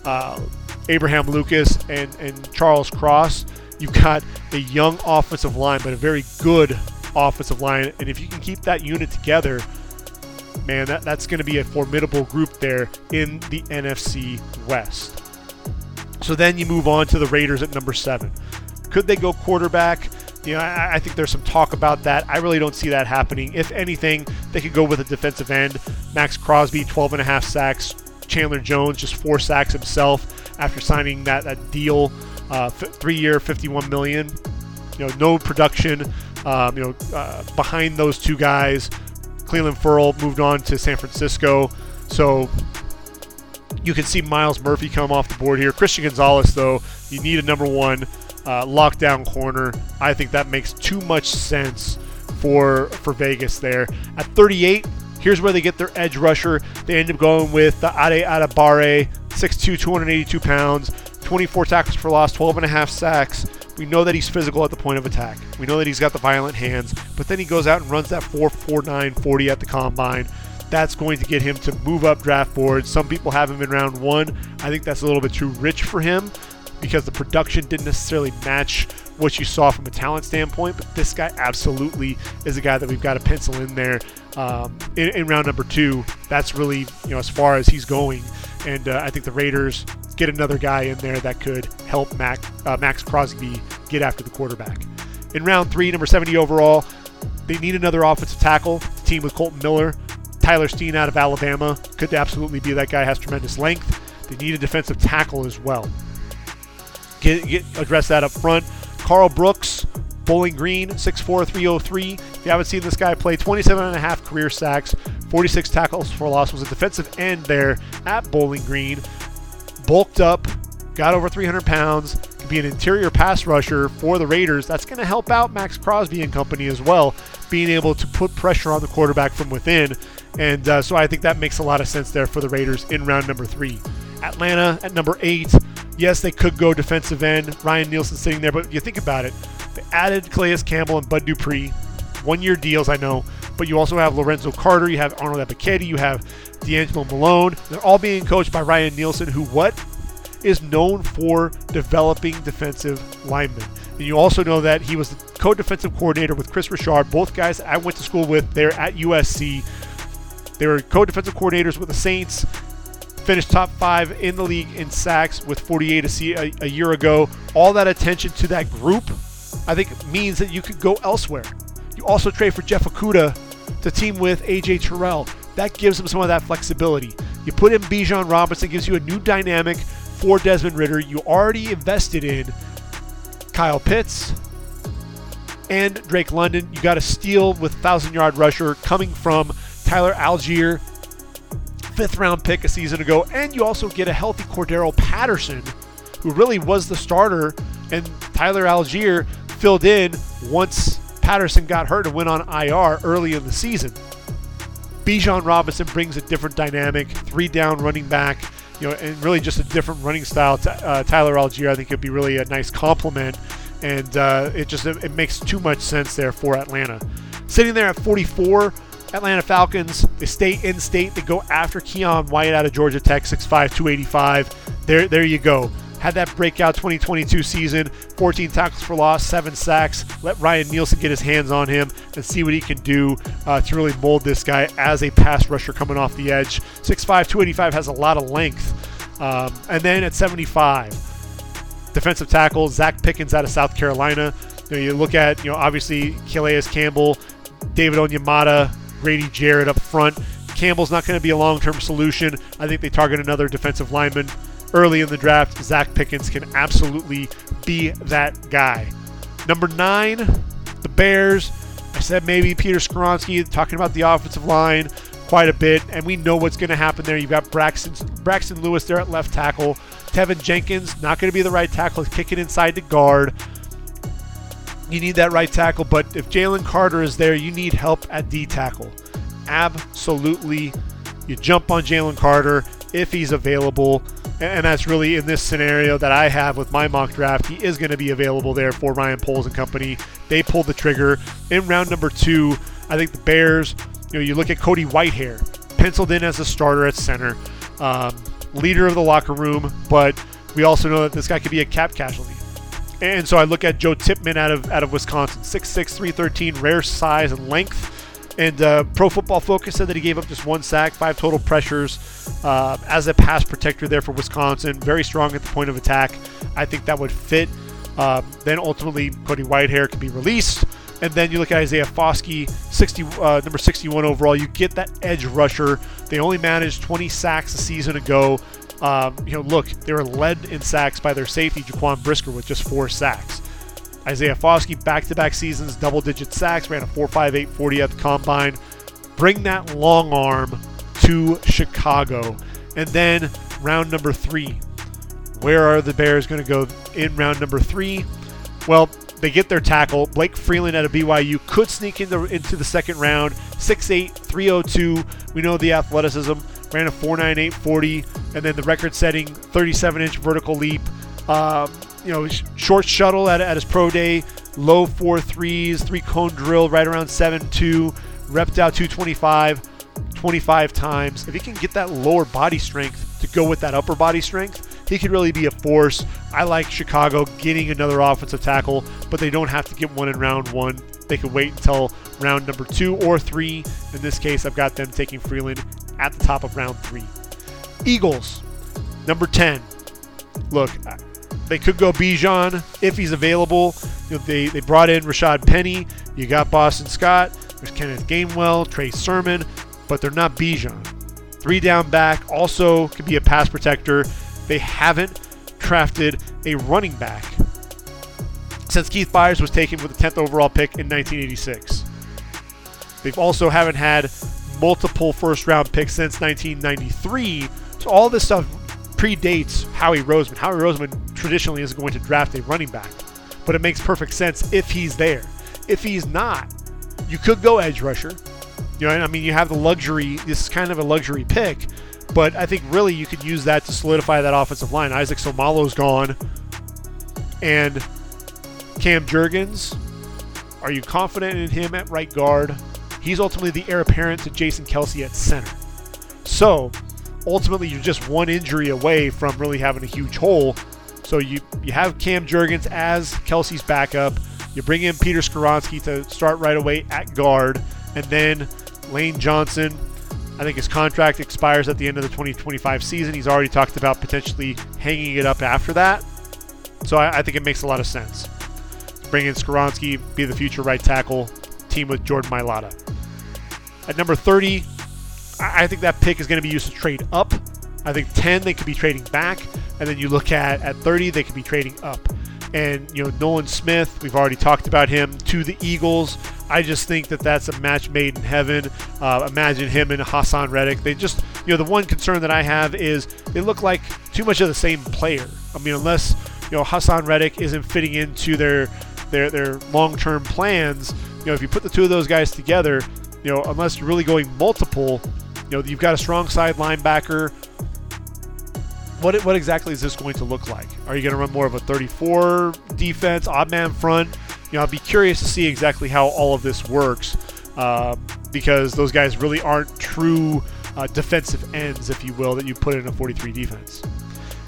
uh, Abraham Lucas and, and Charles Cross, you've got a young offensive line, but a very good offensive line. And if you can keep that unit together, man, that, that's going to be a formidable group there in the NFC West. So then you move on to the Raiders at number seven. Could they go quarterback? You know, I, I, think there's some talk about that. I really don't see that happening. If anything, they could go with a defensive end. Maxx Crosby, 12 and a half sacks. Chandler Jones, just four sacks himself after signing that, that deal, uh, f- three-year, 51 million. You know, no production. Um, you know, uh, behind those two guys, Clelin Ferrell moved on to San Francisco. So you can see Myles Murphy come off the board here. Christian Gonzalez, though, you need a number one. uh, lockdown corner. I think that makes too much sense for for Vegas there. At 38, here's where they get their edge rusher. They end up going with the Ade Adebawore, 6'2", 282 pounds, 24 tackles for loss, 12 and a half sacks. We know that he's physical at the point of attack. We know that he's got the violent hands, but then he goes out and runs that 4.49 40 at the combine. That's going to get him to move up draft boards. Some people have him in round one. I think that's a little bit too rich for him because the production didn't necessarily match what you saw from a talent standpoint. But this guy absolutely is a guy that we've got to pencil in there um, in, in, round number two. That's really you know as far as he's going, and uh, I think the Raiders get another guy in there that could help Mac, uh, Maxx Crosby get after the quarterback. In round three, number 70 overall, they need another offensive tackle. The team with Kolton Miller, Tyler Steen out of Alabama could absolutely be that guy. Has tremendous length. They need a defensive tackle as well. Get, get address that up front. Karl Brooks, Bowling Green, 6'4", 303. If you haven't seen this guy play, 27 and a half career sacks, 46 tackles for loss. Was a defensive end there at Bowling Green bulked up, got over 300 pounds, could be an interior pass rusher for the Raiders. That's going to help out Maxx Crosby and company as well, being able to put pressure on the quarterback from within. And uh, so I think that makes a lot of sense there for the Raiders in round number three. Atlanta at number eight. Yes, they could go defensive end. Ryan Nielsen sitting there, but you think about it. They added Calais Campbell and Bud Dupree. One year deals, I know. But you also have Lorenzo Carter, you have Arnold Ebiketie, you have D'Angelo Malone. They're all being coached by Ryan Nielsen, who what is known for developing defensive linemen. And you also know that he was the co-defensive coordinator with Kris Richard, both guys I went to school with there at USC. They were co-defensive coordinators with the Saints. Finished top five in the league in sacks with 48 a, a year ago. All that attention to that group, I think, means that you could go elsewhere. You also trade for Jeff Okudah to team with AJ Terrell. That gives him some of that flexibility. You put in Bijan Robinson, gives you a new dynamic for Desmond Ridder. You already invested in Kyle Pitts and Drake London. You got a steal with 1,000 yard rusher coming from Tyler Allgeier, fifth round pick a season ago. And you also get a healthy Cordarrelle Patterson, who really was the starter, and Tyler Allgeier filled in once Patterson got hurt and went on IR early in the season. Bijan Robinson brings a different dynamic, three down running back, you know, and really just a different running style. Uh, Tyler Allgeier, I think, would be really a nice compliment, and uh, it just it makes too much sense there for Atlanta. Sitting there at 44, Atlanta Falcons. They stay in state. They go after Keion White out of Georgia Tech, 6'5", 285. There, there you go had that breakout 2022 season 14 tackles for loss, seven sacks. Let Ryan Nielsen get his hands on him and see what he can do uh, to really mold this guy as a pass rusher coming off the edge. 6'5, 285 has a lot of length. Um, and then at 75, defensive tackle Zacch Pickens out of South Carolina. You, know, you look at, you know, obviously Calais Campbell, David Onyemata, Grady Jarrett up front. Campbell's not going to be a long-term solution. I think they target another defensive lineman early in the draft, Zacch Pickens can absolutely be that guy. Number nine, the Bears. I said maybe Peter Skoronski talking about the offensive line quite a bit, and we know what's going to happen there. You've got Braxton, Braxton Lewis there at left tackle. Teven Jenkins, not going to be the right tackle, kicking inside to guard. You need that right tackle, but if Jalen Carter is there, you need help at D tackle. Absolutely. You jump on Jalen Carter if he's available and that's really in this scenario that I have with my mock draft. He is going to be available there for Ryan Poles and company. They pulled the trigger in round number two. I think the Bears. You know, you look at Cody Whitehair, penciled in as a starter at center, um, leader of the locker room, but we also know that this guy could be a cap casualty. And so I look at Joe Tippmann out of out of Wisconsin, 6'6", 313, rare size and length. And uh, Pro Football Focus said that he gave up just one sack, five total pressures uh, as a pass protector there for Wisconsin. Very strong at the point of attack. I think that would fit. Uh, then ultimately, Cody Whitehair can be released. And then you look at Isaiah Foskey, 60, uh, number 61 overall. You get that edge rusher. They only managed 20 sacks a season ago. Um, you know, look, they were led in sacks by their safety, Jaquan Brisker, with just four sacks. Isaiah Foskey, back to back seasons, double digit sacks, ran a 4.58 40 at the combine. Bring that long arm to Chicago. And then round number three. Where are the Bears going to go in round number three? Well, they get their tackle. Blake Freeland out of BYU could sneak into the second round. 6'8", 302. We know the athleticism. Ran a 4.98 40, and then the record-setting 37-inch vertical leap. Um, you know, short shuttle at, at his pro day. Low four threes, three cone drill, right around 7'2". Repped out 225, 25 times. If he can get that lower body strength to go with that upper body strength, he could really be a force. I like Chicago getting another offensive tackle, but they don't have to get one in round one. They could wait until round number two or three. In this case, I've got them taking Freeland at the top of round three. Eagles, number 10. Look, they could go Bijan if he's available. You know, they, they brought in Rashaad Penny. You got Boston Scott. There's Kenneth Gainwell, Trey Sermon, but they're not Bijan. Three down back also could be a pass protector they haven't drafted a running back since Keith Byars was taken with the 10th overall pick in 1986. They've also haven't had multiple first round picks since 1993. So all this stuff predates Howie Roseman. Howie Roseman traditionally is going to draft a running back, but it makes perfect sense if he's there. If he's not, you could go edge rusher. You know, I mean, you have the luxury. This is kind of a luxury pick but I think really you could use that to solidify that offensive line. Isaac Seumalo's gone. And Cam Jurgens, are you confident in him at right guard? He's ultimately the heir apparent to Jason Kelce at center. So ultimately you're just one injury away from really having a huge hole. So you, you have Cam Jurgens as Kelce's backup. You bring in Peter Skoronski to start right away at guard. And then Lane Johnson I think his contract expires at the end of the 2025 season. He's already talked about potentially hanging it up after that. So I, I think it makes a lot of sense. Bring in Skoronski, be the future right tackle, team with Jordan Mailata. At number 30, I think that pick is going to be used to trade up. I think 10, they could be trading back. And then you look at at 30, they could be trading up. And, you know, Nolan Smith, we've already talked about him to the Eagles. I just think that that's a match made in heaven. Uh, imagine him and Haason Reddick. They just, you know, the one concern that I have is they look like too much of the same player. I mean, unless you know Haason Reddick isn't fitting into their their their long-term plans. You know, if you put the two of those guys together, you know, unless you're really going multiple, you know, you've got a strong side linebacker. What, what exactly is this going to look like? Are you going to run more of a 34 defense, odd man front? you know, I'd be curious to see exactly how all of this works uh, because those guys really aren't true uh, defensive ends, if you will, that you put in a 43 defense.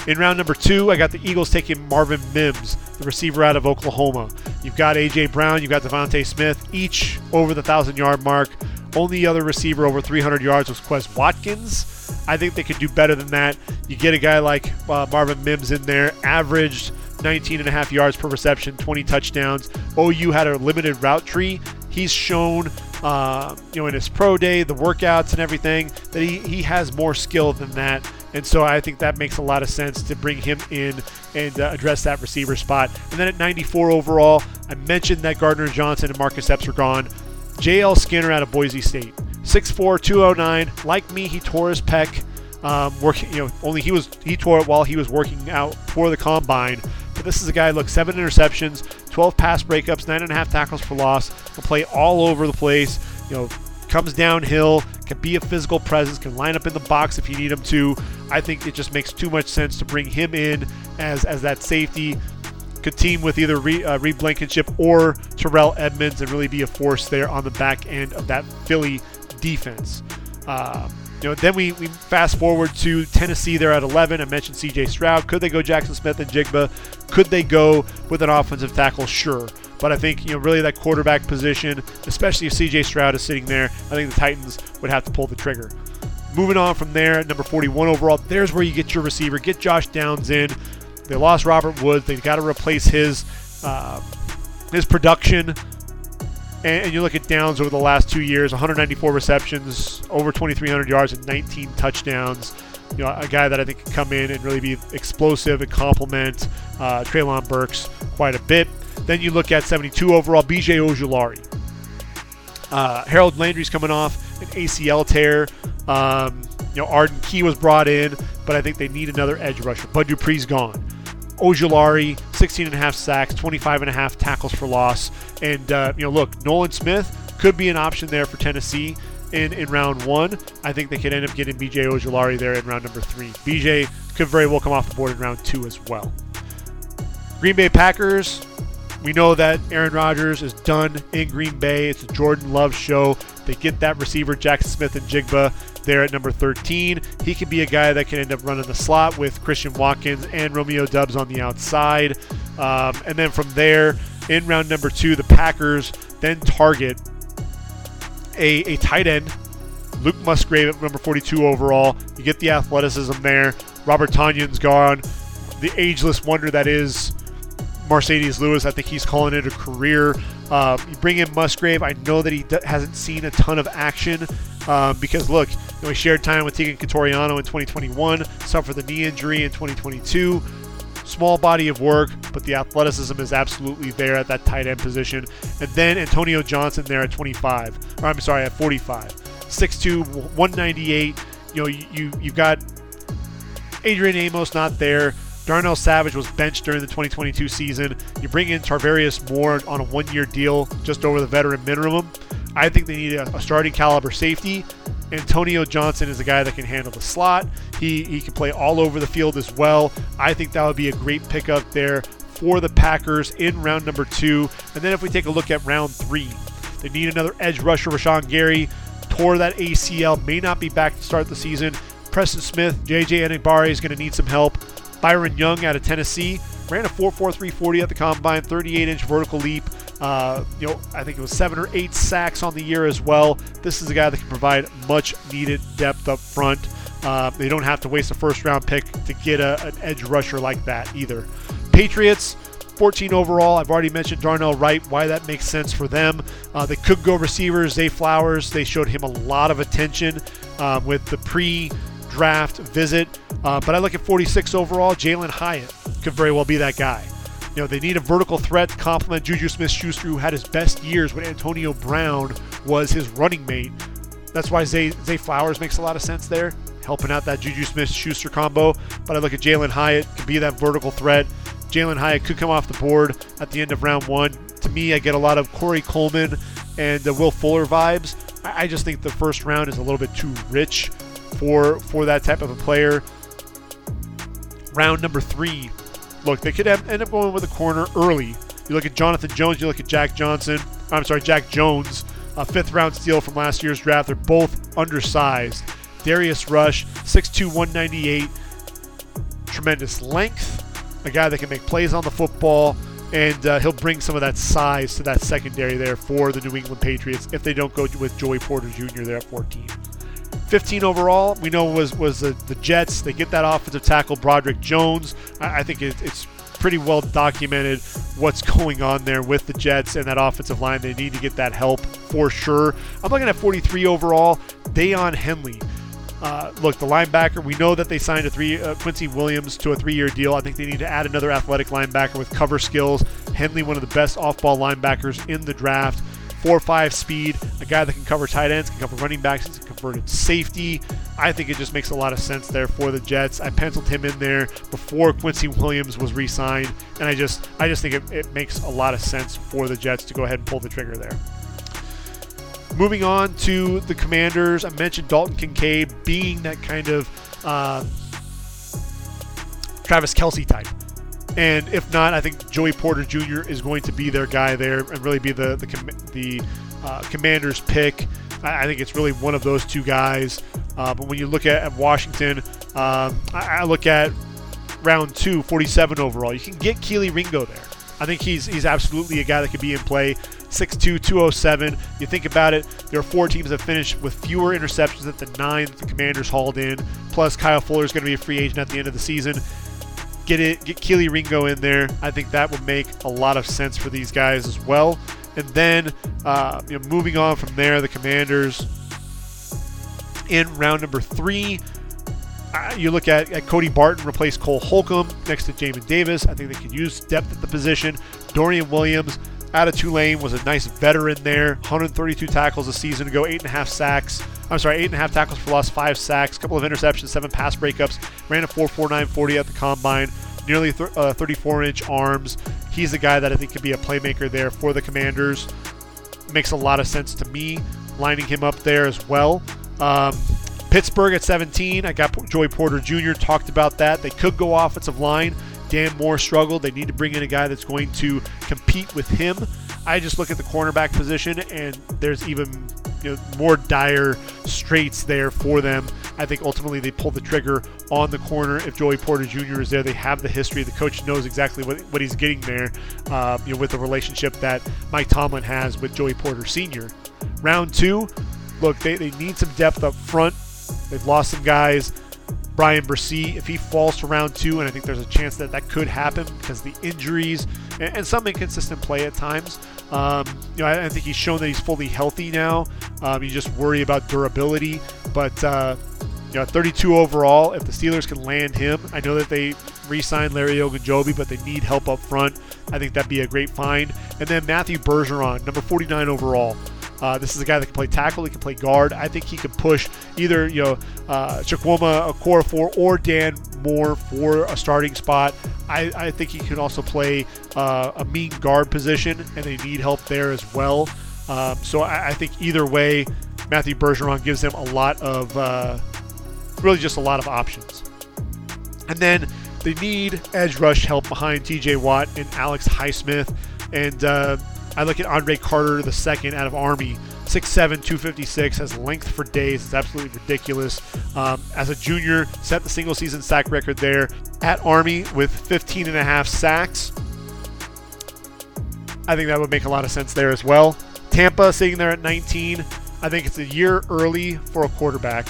In round number two, I got the Eagles taking Marvin Mims, the receiver out of Oklahoma. You've got A.J. Brown, you've got DeVonta Smith, each over the 1,000 yard mark. Only other receiver over 300 yards was Quez Watkins. I think they could do better than that. You get a guy like uh, Marvin Mims in there, averaged 19 and a half yards per reception, 20 touchdowns. OU had a limited route tree. He's shown, uh, you know, in his pro day, the workouts and everything, that he, he has more skill than that. And so I think that makes a lot of sense to bring him in and uh, address that receiver spot. And then at 94 overall, I mentioned that Gardner Johnson and Marcus Epps are gone. JL Skinner out of Boise State. 6'4, 209. Like me, he tore his pec. Um, working, you know, only he was he tore it while he was working out for the combine. But this is a guy, look, seven interceptions, 12 pass breakups, nine and a half tackles for loss, can play all over the place, you know, comes downhill, can be a physical presence, can line up in the box if you need him to. I think it just makes too much sense to bring him in as, as that safety. Could team with either Reed, uh, Reed Blankenship or Terrell Edmunds and really be a force there on the back end of that Philly defense. Uh, you know, then we, we fast forward to Tennessee. They're at 11. I mentioned C.J. Stroud. Could they go Jackson Smith-Njigba? Could they go with an offensive tackle? Sure. But I think you know really that quarterback position, especially if C.J. Stroud is sitting there, I think the Titans would have to pull the trigger. Moving on from there, number 41 overall. There's where you get your receiver. Get Josh Downs in. They lost Robert Woods. They've got to replace his uh, his production and, and, you look at Downs over the last two years 194 receptions, over 2,300 yards, and 19 touchdowns. You know, a guy that I think can come in and really be explosive and complement uh, Treylon Burks quite a bit. Then you look at 72 overall, BJ Ojulari. Uh, Harold Landry's coming off an ACL tear. Um, you know, Arden Key was brought in, but I think they need another edge rusher. Bud Dupree's gone. Ojulari, 16 and a half sacks, 25 and a half tackles for loss. And, uh, you know, look, Nolan Smith could be an option there for Tennessee in, in round one. I think they could end up getting BJ Ojulari there in round number three. BJ could very well come off the board in round two as well. Green Bay Packers, we know that Aaron Rodgers is done in Green Bay. It's a Jordan Love show. They get that receiver, Jackson Smith-Njigba, there at number 13. He could be a guy that can end up running the slot with Christian Watkins and Romeo Doubs on the outside. Um, and then from there, in round number two, the Packers then target a, a tight end, Luke Musgrave at number 42 overall. You get the athleticism there. Robert Tonyan's gone. The ageless wonder that is Marcedes Lewis. I think he's calling it a career. Um, you bring in Musgrave. I know that he d- hasn't seen a ton of action um, because, look, you know, he shared time with Teagan Quitoriano in 2021, suffered the knee injury in 2022. Small body of work, but the athleticism is absolutely there at that tight end position. And then Antonio Johnson there at 25. Or I'm sorry, at 45. 6'2", 198. You know, you, you you've got Adrian Amos not there. Darnell Savage was benched during the 2022 season. You bring in Tarvarius Moore on a one-year deal, just over the veteran minimum. I think they need a, starting caliber safety. Antonio Johnson is a guy that can handle the slot. He he can play all over the field as well. I think that would be a great pickup there for the Packers in round number two. And then if we take a look at round three, they need another edge rusher. Rashan Gary tore that ACL, may not be back to start the season. Preston Smith, JJ Enagbare is going to need some help. Byron Young out of Tennessee ran a 4.4340 at the combine, 38 inch vertical leap. Uh, you know, I think it was seven or eight sacks on the year as well. This is a guy that can provide much needed depth up front. Uh, they don't have to waste a first round pick to get a, an edge rusher like that either. Patriots, 14 overall. I've already mentioned Darnell Wright, why that makes sense for them. Uh, they could go receivers. Zay Flowers, they showed him a lot of attention um, with the pre draft visit. Uh, but I look at 46 overall. Jalin Hyatt could very well be that guy. You know, they need a vertical threat to complement Juju Smith Schuster, who had his best years when Antonio Brown was his running mate. That's why Zay, Zay Flowers makes a lot of sense there, helping out that Juju Smith Schuster combo. But I look at Jalin Hyatt, could be that vertical threat. Jalin Hyatt could come off the board at the end of round one. To me, I get a lot of Corey Coleman and the Will Fuller vibes. I, I just think the first round is a little bit too rich for for that type of a player. Round number three, look, they could have, end up going with a corner early. You look at Jonathan Jones, you look at Jack Johnson. I'm sorry, Jack Jones, a fifth round steal from last year's draft. They're both undersized. Darius Rush, 6'2", 198, tremendous length, a guy that can make plays on the football, and uh, he'll bring some of that size to that secondary there for the New England Patriots if they don't go with Joey Porter Jr. there at 14. 15 overall, we know was was the, the Jets. They get that offensive tackle, Broderick Jones. I, I think it, it's pretty well documented what's going on there with the Jets and that offensive line. They need to get that help for sure. I'm looking at 43 overall, Daiyan Henley. Uh, look, the linebacker, we know that they signed a three uh, Quincy Williams to a three-year deal. I think they need to add another athletic linebacker with cover skills. Henley, one of the best off-ball linebackers in the draft. Four five speed, a guy that can cover tight ends, can cover running backs, can converted safety. I think it just makes a lot of sense there for the Jets. I penciled him in there before Quincy Williams was re-signed, and I just I just think it, it makes a lot of sense for the Jets to go ahead and pull the trigger there. Moving on to the Commanders, I mentioned Dalton Kincaid being that kind of uh, Travis Kelce type. And if not, I think Joey Porter Jr. is going to be their guy there and really be the the, the uh, Commanders' pick. I, I, think it's really one of those two guys. Uh, but when you look at, at Washington, um, I, I, look at round two, 47 overall. You can get Kelee Ringo there. I think he's he's absolutely a guy that could be in play. 6'2", 207. You think about it, there are four teams that finished with fewer interceptions than the nine that the Commanders hauled in. Plus, Kyle Fuller is going to be a free agent at the end of the season get it, get Kelee Ringo in there. I think that would make a lot of sense for these guys as well. And then, uh, you know, moving on from there, the Commanders in round number three. Uh, you look at, at, Cody Barton replace Cole Holcomb next to Jamin Davis. I think they could use depth at the position. Dorian Williams out of Tulane was a nice veteran there. 132 tackles a season ago, eight and a half sacks. I'm sorry, eight and a half tackles for loss, five sacks, couple of interceptions, seven pass breakups. Ran a 4.4940 at the combine. nearly th- uh, 34 inch arms. He's the guy that I think could be a playmaker there for the Commanders. Makes a lot of sense to me, lining him up there as well. Um, Pittsburgh at 17. I got Joey Porter Jr. talked about that. They could go offensive line. Dan Moore struggled. They need to bring in a guy that's going to compete with him. I just look at the cornerback position, and there's even you know, more dire straits there for them. I think ultimately they pull the trigger on the corner if Joey Porter Jr. is there. They have the history. The coach knows exactly what, what he's getting there uh, you know, with the relationship that Mike Tomlin has with Joey Porter Sr. Round two, look, they, they need some depth up front. They've lost some guys. Bryan Bresee, if he falls to round two, and I think there's a chance that that could happen because the injuries and, and some inconsistent play at times. Um, you know, I, I, think he's shown that he's fully healthy now. Um, you just worry about durability, but uh, you know, 32 overall. If the Steelers can land him, I know that they re-signed Larry Ogunjobi, but they need help up front. I think that'd be a great find. And then Matthew Bergeron, number 49 overall. Uh, this is a guy that can play tackle, he can play guard. I think he could push either you know uh, Chukwuma Okorafor or Dan Moore for a starting spot. I, I think he can also play uh, a mean guard position, and they need help there as well. Um, so I, I, think either way, Matthew Bergeron gives them a lot of uh, really just a lot of options. And then they need edge rush help behind TJ Watt and Alex Highsmith. And uh, I look at Andre Carter second out of Army. 6'7", 256, has length for days. It's absolutely ridiculous. Um, as a junior, set the single season sack record there at Army with 15 and a half sacks. I think that would make a lot of sense there as well. Tampa sitting there at 19. I think it's a year early for a quarterback.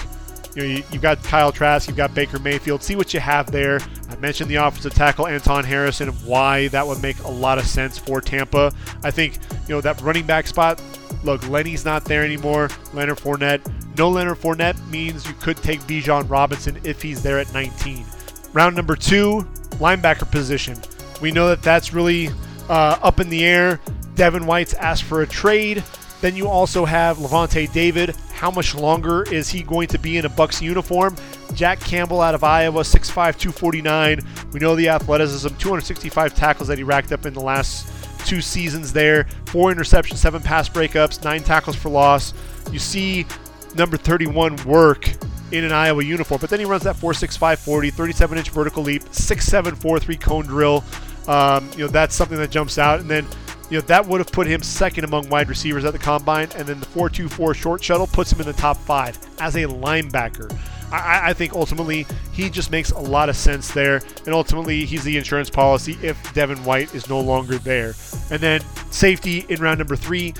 You know, you, have got Kyle Trask, you've got Baker Mayfield. See what you have there. I mentioned the offensive tackle Anton Harrison and why that would make a lot of sense for Tampa. I think you know that running back spot. Look, Lenny's not there anymore. Leonard Fournette. No Leonard Fournette means you could take Bijan Robinson if he's there at 19. Round number two, linebacker position. We know that that's really uh, up in the air. Devin White's asked for a trade. Then you also have Lavonte David. How much longer is he going to be in a Bucks uniform? Jack Campbell out of Iowa, 6'5", 249. We know the athleticism, 265 tackles that he racked up in the last two seasons there. Four interceptions, seven pass breakups, nine tackles for loss. You see number 31 work in an Iowa uniform, but then he runs that 4'6", 40, 37-inch vertical leap, 6'7", 4'3 cone drill. Um, you know, that's something that jumps out. And then you know that would have put him second among wide receivers at the combine, and then the 4-2-4 short shuttle puts him in the top five as a linebacker. I, I, think ultimately he just makes a lot of sense there, and ultimately he's the insurance policy if Devin White is no longer there. And then safety in round number three,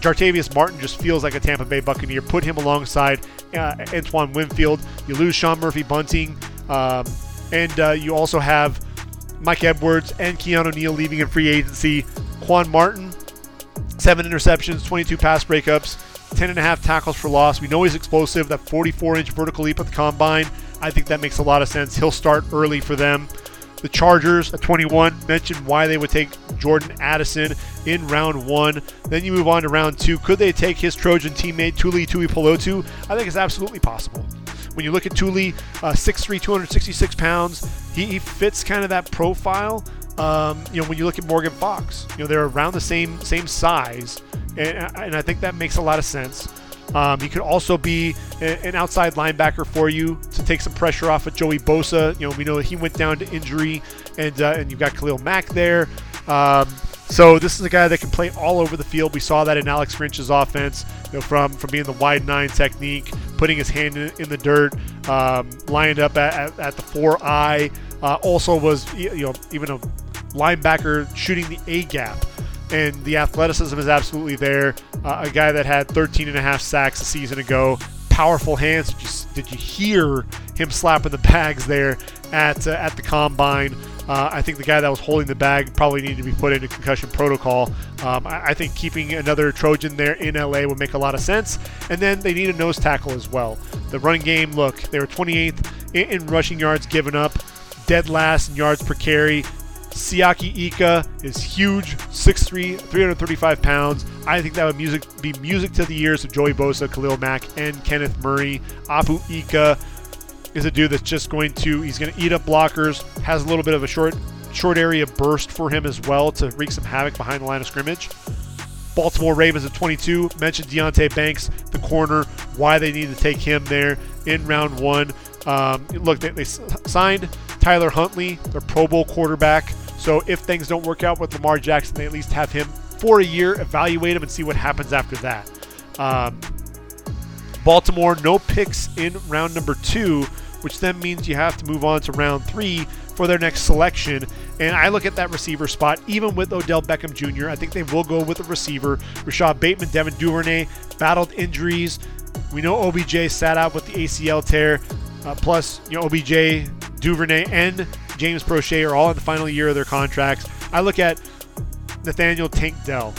Jartavius Martin just feels like a Tampa Bay Buccaneer. Put him alongside uh, Antoine Winfield. You lose Sean Murphy Bunting, um, and uh, you also have Mike Edwards and Keanu Neal leaving in free agency. Quan Martin, seven interceptions, 22 pass breakups, 10 and a half tackles for loss. We know he's explosive. That 44 inch vertical leap at the combine. I think that makes a lot of sense. He'll start early for them. The Chargers at 21 mentioned why they would take Jordan Addison in round one. Then you move on to round two. Could they take his Trojan teammate Tuli Tuipulotu? I think it's absolutely possible. When you look at Tuli, uh, 6'3", 266 pounds, he, he fits kind of that profile. Um, you know, when you look at Morgan Fox, you know they're around the same same size, and, and I think that makes a lot of sense. Um, he could also be an outside linebacker for you to take some pressure off of Joey Bosa. You know, we know he went down to injury, and uh, and you've got Khalil Mack there. Um, so this is a guy that can play all over the field. We saw that in Alex Grinch's offense, you know, from from being the wide nine technique, putting his hand in, in the dirt, um, lined up at, at, at the four eye. Uh, also was you know even a linebacker shooting the A gap and the athleticism is absolutely there. Uh, a guy that had 13 and a half sacks a season ago, powerful hands. Did you, did you hear him slapping the bags there at uh, at the combine? Uh, I think the guy that was holding the bag probably needed to be put into concussion protocol. Um, I, I, think keeping another Trojan there in LA would make a lot of sense. And then they need a nose tackle as well. The running game, look, they were 28th in, in rushing yards given up, dead last in yards per carry. Siaki Ika is huge, 6'3", 335 pounds. I think that would music be music to the ears of Joey Bosa, Khalil Mack, and Kenneth Murray. Apu Ika, is a dude that's just going to he's going to eat up blockers, has a little bit of a short short area burst for him as well to wreak some havoc behind the line of scrimmage. Baltimore Ravens at 22 mentioned Deonte Banks, the corner, why they need to take him there in round one. Um, look, they, they signed Tyler Huntley, their Pro Bowl quarterback. So if things don't work out with Lamar Jackson, they at least have him for a year, evaluate him, and see what happens after that. Um, Baltimore, no picks in round number two, which then means you have to move on to round three for their next selection. And I look at that receiver spot, even with Odell Beckham Jr., I think they will go with a receiver. Rashod Bateman, Devin Duvernay battled injuries. We know OBJ sat out with the ACL tear. Uh, plus, you know, OBJ, Duvernay, and James Proche are all in the final year of their contracts. I look at Nathaniel Tank Dell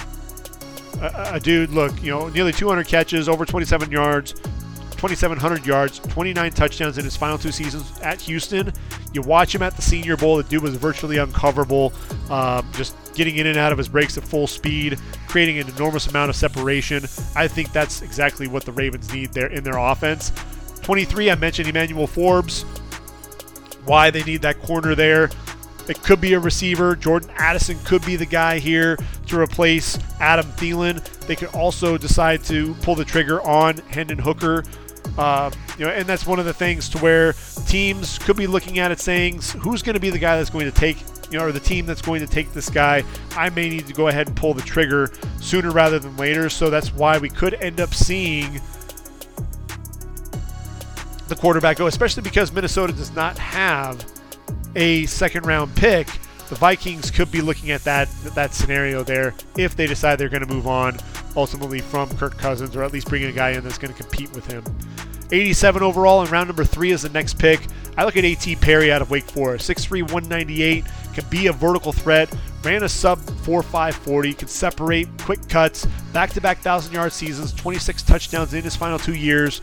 a, a dude, look, you know, nearly 200 catches, over 27 yards, 2,700 yards, 29 touchdowns in his final two seasons at Houston. You watch him at the Senior Bowl, the dude was virtually uncoverable, um, just getting in and out of his breaks at full speed, creating an enormous amount of separation. I think that's exactly what the Ravens need there in their offense. 23, I mentioned Emmanuel Forbes. Why they need that corner there. It could be a receiver. Jordan Addison could be the guy here to replace Adam Thielen. They could also decide to pull the trigger on Hendon Hooker. Um, you know, and that's one of the things to where teams could be looking at it saying, who's going to be the guy that's going to take, you know, or the team that's going to take this guy. I may need to go ahead and pull the trigger sooner rather than later. So that's why we could end up seeing the quarterback go, especially because Minnesota does not have a second round pick, the Vikings could be looking at that that scenario there if they decide they're going to move on ultimately from Kirk Cousins or at least bring a guy in that's going to compete with him. 87 overall and round number three is the next pick. I look at A.T. Perry out of Wake Forest, 6'3", 198, can be a vertical threat, ran a sub 4.540, could separate, quick cuts, back-to-back 1,000-yard seasons, 26 touchdowns in his final two years,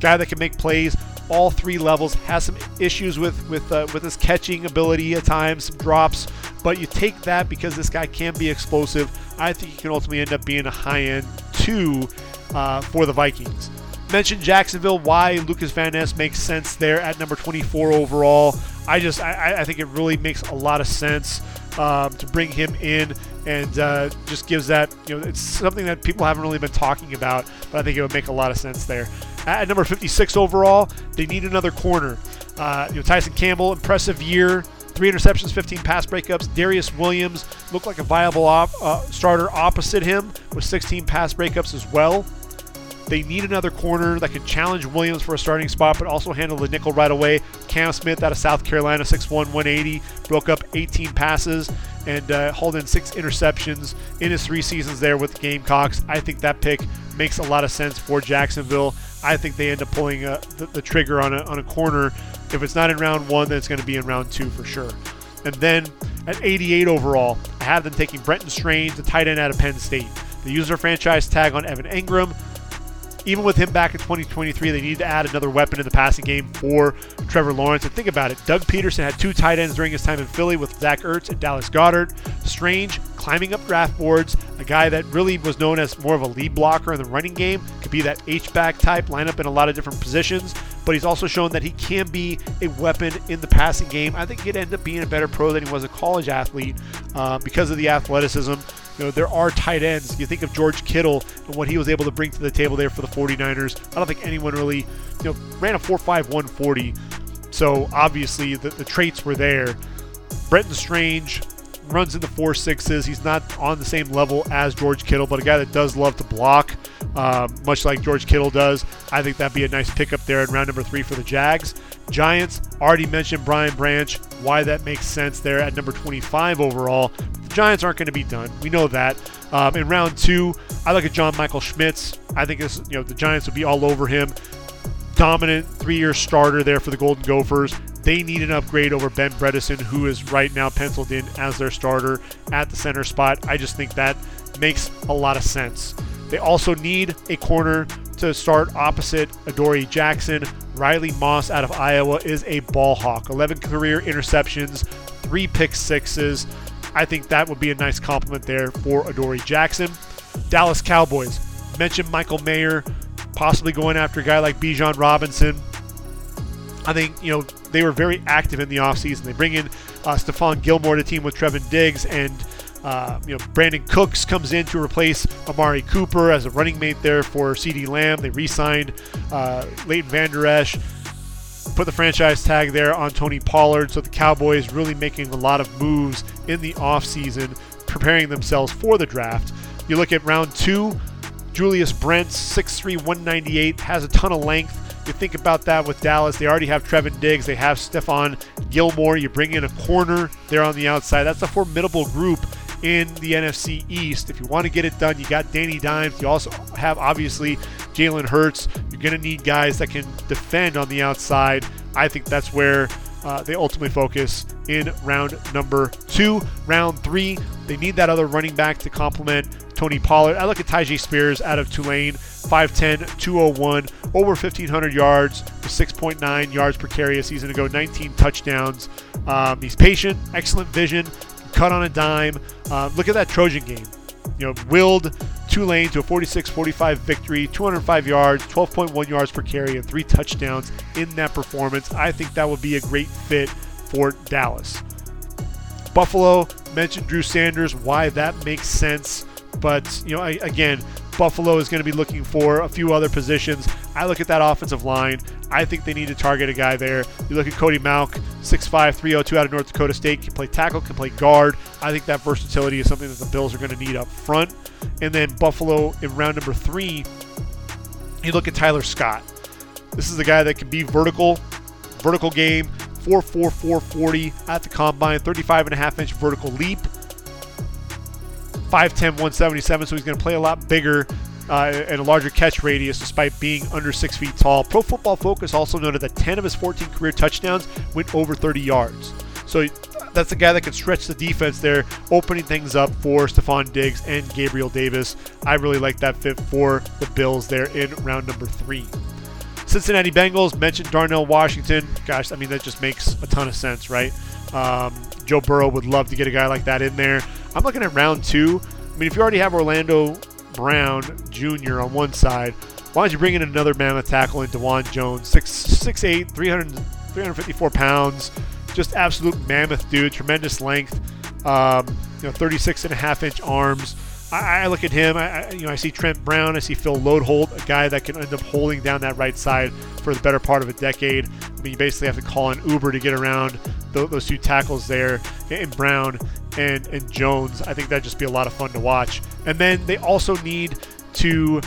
guy that can make plays all three levels. Has some issues with with uh, with his catching ability at times, some drops, but you take that because this guy can be explosive. I think he can ultimately end up being a high end two uh, for the Vikings. Mentioned Jacksonville. Why Lucas Van Ness makes sense there at number 24 overall. I just I, I think it really makes a lot of sense um, to bring him in and uh, just gives that you know it's something that people haven't really been talking about, but I think it would make a lot of sense there. At number 56 overall, they need another corner. Uh, you know, Tyson Campbell, impressive year. Three interceptions, 15 pass breakups. Darious Williams looked like a viable op, uh, starter opposite him with 16 pass breakups as well. They need another corner that can challenge Williams for a starting spot, but also handle the nickel right away. Cam Smith out of South Carolina, 6'1", 180, broke up 18 passes and uh, hauled in six interceptions in his three seasons there with the Gamecocks. I think that pick makes a lot of sense for Jacksonville. I think they end up pulling uh, the, the, trigger on a, on a corner. If it's not in round one, then it's going to be in round two for sure. And then at 88 overall, I have them taking Brenton Strange, the tight end out of Penn State. They use their franchise tag on Evan Engram even with him back in 2023, they need to add another weapon in the passing game for Trevor Lawrence. And think about it Doug Pederson had two tight ends during his time in Philly with Zach Ertz and Dallas Goedert. Strange climbing up draft boards, a guy that really was known as more of a lead blocker in the running game, could be that H-back type, line up in a lot of different positions, but he's also shown that he can be a weapon in the passing game. I think he'd end up being a better pro than he was a college athlete uh, because of the athleticism. You know, there are tight ends. You think of George Kittle and what he was able to bring to the table there for the 49ers. I don't think anyone really, you know, ran a 4.5 140. So obviously the, the traits were there. Brenton Strange runs in the four sixes. He's not on the same level as George Kittle, but a guy that does love to block, um, much like George Kittle does. I think that'd be a nice pickup there in round number three for the Jags. Giants, already mentioned Brian Branch, why that makes sense there at number 25 overall. The Giants aren't going to be done. We know that. Um, in round two, I look at John Michael Schmitz. I think this, you know, the Giants would be all over him. Dominant three-year starter there for the Golden Gophers. They need an upgrade over Ben Bredeson, who is right now penciled in as their starter at the center spot. I just think that makes a lot of sense. They also need a corner to start opposite Adoree Jackson. Riley Moss out of Iowa is a ball hawk. 11 career interceptions, three pick sixes. I think that would be a nice compliment there for Adoree Jackson. Dallas Cowboys. Mentioned Michael Mayer, possibly going after a guy like Bijan Robinson. I think, you know, they were very active in the offseason. They bring in uh, Stephon Gilmore to team with Trevon Diggs, and, uh, you know, Brandin Cooks comes in to replace Amari Cooper as a running mate there for CeeDee Lamb. They re signed uh, Leighton Vander Esch, put the franchise tag there on Tony Pollard. So the Cowboys really making a lot of moves in the offseason, preparing themselves for the draft. You look at round two, Julius Brents, 6'3, 198, has a ton of length you think about that with Dallas. They already have Trevon Diggs. They have Stephon Gilmore. You bring in a corner there on the outside. That's a formidable group in the NFC East. If you want to get it done, you got Danny Dimes. You also have obviously Jalen Hurts. You're going to need guys that can defend on the outside. I think that's where uh, they ultimately focus in round number two. Round three, they need that other running back to complement Tony Pollard. I look at Tyjae Spears out of Tulane, 5'10, 201, over 1,500 yards, 6.9 yards per carry a season ago, 19 touchdowns. Um, he's patient, excellent vision, cut on a dime. Uh, look at that Trojan game. You know, willed Tulane to a 46-45 victory, 205 yards, 12.1 yards per carry, and three touchdowns in that performance. I think that would be a great fit for Dallas. Buffalo mentioned Drew Sanders, why that makes sense. But, you know, I, again, Buffalo is going to be looking for a few other positions. I look at that offensive line. I think they need to target a guy there. You look at Cody Mauch, 6'5, 302 out of North Dakota State, can play tackle, can play guard. I think that versatility is something that the Bills are going to need up front. And then Buffalo in round number three, you look at Tyler Scott. This is a guy that can be vertical, vertical game, 4'4, 440 at the combine, 35 and a half inch vertical leap. 5'10, 177, so he's going to play a lot bigger uh, and a larger catch radius despite being under six feet tall. Pro Football Focus also noted that 10 of his 14 career touchdowns went over 30 yards. So that's a guy that can stretch the defense there, opening things up for Stefon Diggs and Gabriel Davis. I really like that fit for the Bills there in round number three. Cincinnati Bengals mentioned Darnell Washington. Gosh, I mean, that just makes a ton of sense, right? Um, Joe Burrow would love to get a guy like that in there. I'm looking at round two. I mean, if you already have Orlando Brown Jr. on one side, why don't you bring in another mammoth tackle in Dawand Jones, 6'8, 300, 354 pounds, just absolute mammoth dude, tremendous length, um, you know, 36 and a half inch arms. I, I look at him. I, you know, I see Trent Brown. I see Phil Loadholt, a guy that can end up holding down that right side for the better part of a decade. I mean, you basically have to call an Uber to get around those two tackles there in Brown and, and Jones. I think that'd just be a lot of fun to watch. And then they also need to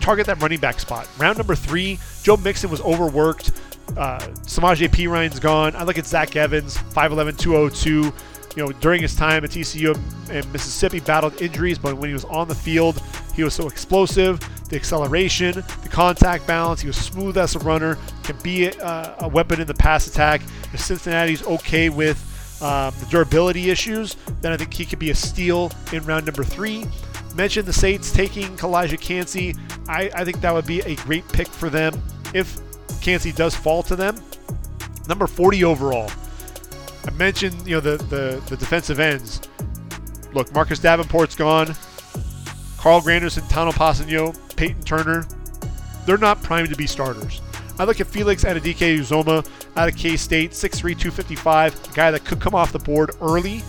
target that running back spot. Round number three, Joe Mixon was overworked. Uh, Samaje Perine's gone. I look at Zach Evans, 5'11, 202 you know, during his time at TCU and Mississippi, battled injuries, but when he was on the field, he was so explosive. The acceleration, the contact balance, he was smooth as a runner, can be a, a weapon in the pass attack. If Cincinnati's okay with um, the durability issues, then I think he could be a steal in round number three. Mentioned the Saints taking Calijah Kancey. I, I think that would be a great pick for them if Kancey does fall to them. Number 40 overall. I mentioned, you know, the, the, the defensive ends. Look, Marcus Davenport's gone. Carl Granderson, Tanoh Kpassagnon, Peyton Turner. They're not primed to be starters. I look at Felix Anudike-Uzomah out of K-State, 6'3", 255, a guy that could come off the board early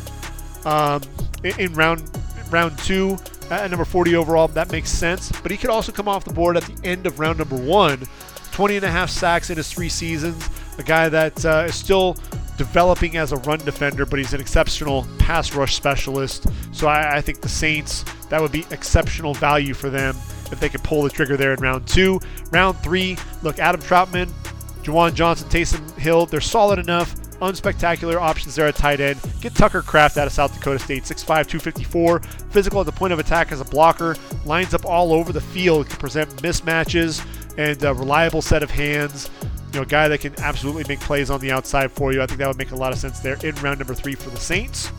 um, in, in round round two at number 40 overall. That makes sense. But he could also come off the board at the end of round number one. 20 and a half sacks in his three seasons. A guy that uh, is still developing as a run defender, but he's an exceptional pass rush specialist. So I, I, think the Saints, that would be exceptional value for them if they could pull the trigger there in round two. Round three, look, Adam Trautman, Juwan Johnson, Taysom Hill, they're solid enough. Unspectacular options there at tight end. Get Tucker Kraft out of South Dakota State, 6'5, 254. Physical at the point of attack as a blocker. Lines up all over the field, can present mismatches and a reliable set of hands you know, a guy that can absolutely make plays on the outside for you. I think that would make a lot of sense there in round number three for the Saints.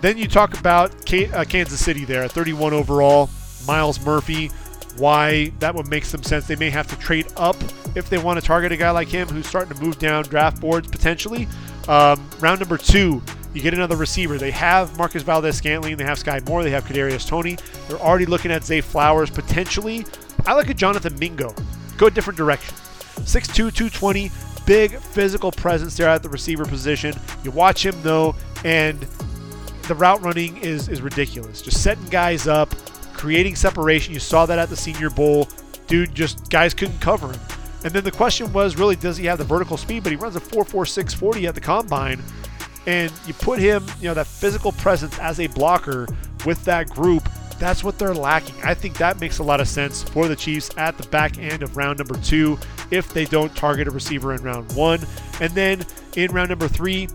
Then you talk about uh, Kansas City there 31 overall. Myles Murphy, why that would make some sense. They may have to trade up if they want to target a guy like him who's starting to move down draft boards potentially. Um, round number two, you get another receiver. They have Marcus Valdes-Scantling, they have Sky Moore, they have Kadarius Toney. They're already looking at Zay Flowers potentially. I look at Jonathan Mingo go a different direction. 6'2", 220, big physical presence there at the receiver position. You watch him though, and the route running is is ridiculous. Just setting guys up, creating separation. You saw that at the Senior Bowl. Dude, just guys couldn't cover him. And then the question was really, does he have the vertical speed? But he runs a 4.46 40 at the combine. And you put him, you know, that physical presence as a blocker with that group, that's what they're lacking. I think that makes a lot of sense for the Chiefs at the back end of round number two if they don't target a receiver in round one. And then in round number three,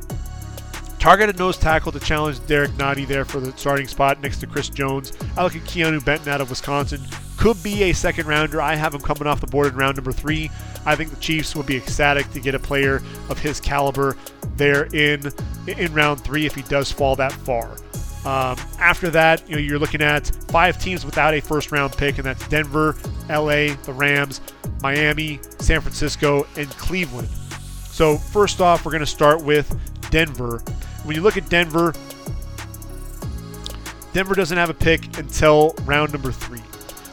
target a nose tackle to challenge Derrick Nnadi there for the starting spot next to Chris Jones. I look at Keanu Benton out of Wisconsin. Could be a second rounder. I have him coming off the board in round number three. I think the Chiefs would be ecstatic to get a player of his caliber there in in round three if he does fall that far. Um, after that, you know, you're looking at five teams without a first round pick, and that's Denver, LA, the Rams, Miami, San Francisco, and Cleveland. So, first off, we're going to start with Denver. When you look at Denver, Denver doesn't have a pick until round number three.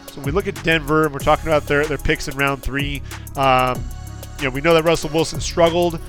So, when we look at Denver, and we're talking about their, their picks in round three, um, you know, we know that Russell Wilson struggled.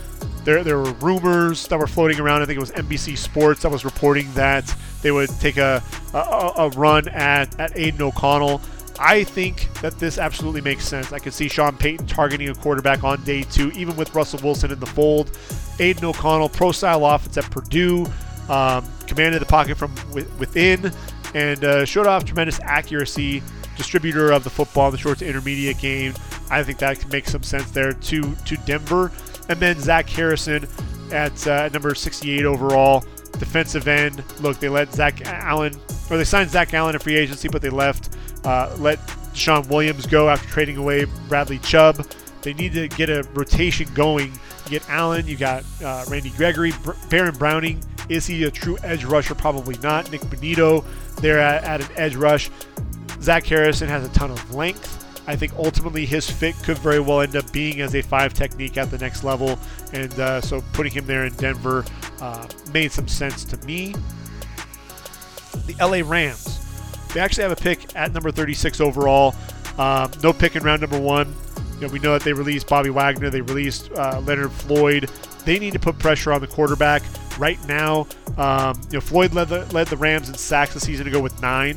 There, there were rumors that were floating around. I think it was NBC Sports that was reporting that they would take a, a, a run at, at Aidan O'Connell. I think that this absolutely makes sense. I could see Sean Payton targeting a quarterback on day two, even with Russell Wilson in the fold. Aidan O'Connell, pro style offense at Purdue, um, commanded the pocket from within, and uh, showed off tremendous accuracy. Distributor of the football in the short to intermediate game. I think that can make some sense there to to Denver. And then Zach Harrison at uh, number 68 overall defensive end. Look, they let Zach Allen, or they signed Zach Allen in free agency, but they left, uh, let Sean Williams go after trading away Bradley Chubb. They need to get a rotation going. You get Allen, you got uh, Randy Gregory, Br- Baron Browning. Is he a true edge rusher? Probably not. Nik Bonitto there at, at an edge rush. Zach Harrison has a ton of length. I think ultimately his fit could very well end up being as a five technique at the next level. And uh, so putting him there in Denver uh, made some sense to me. The LA Rams. They actually have a pick at number 36 overall. Um, no pick in round number one. You know, we know that they released Bobby Wagner. They released uh, Leonard Floyd. They need to put pressure on the quarterback right now. Um, you know, Floyd led the, led the Rams in sacks this season to go with nine.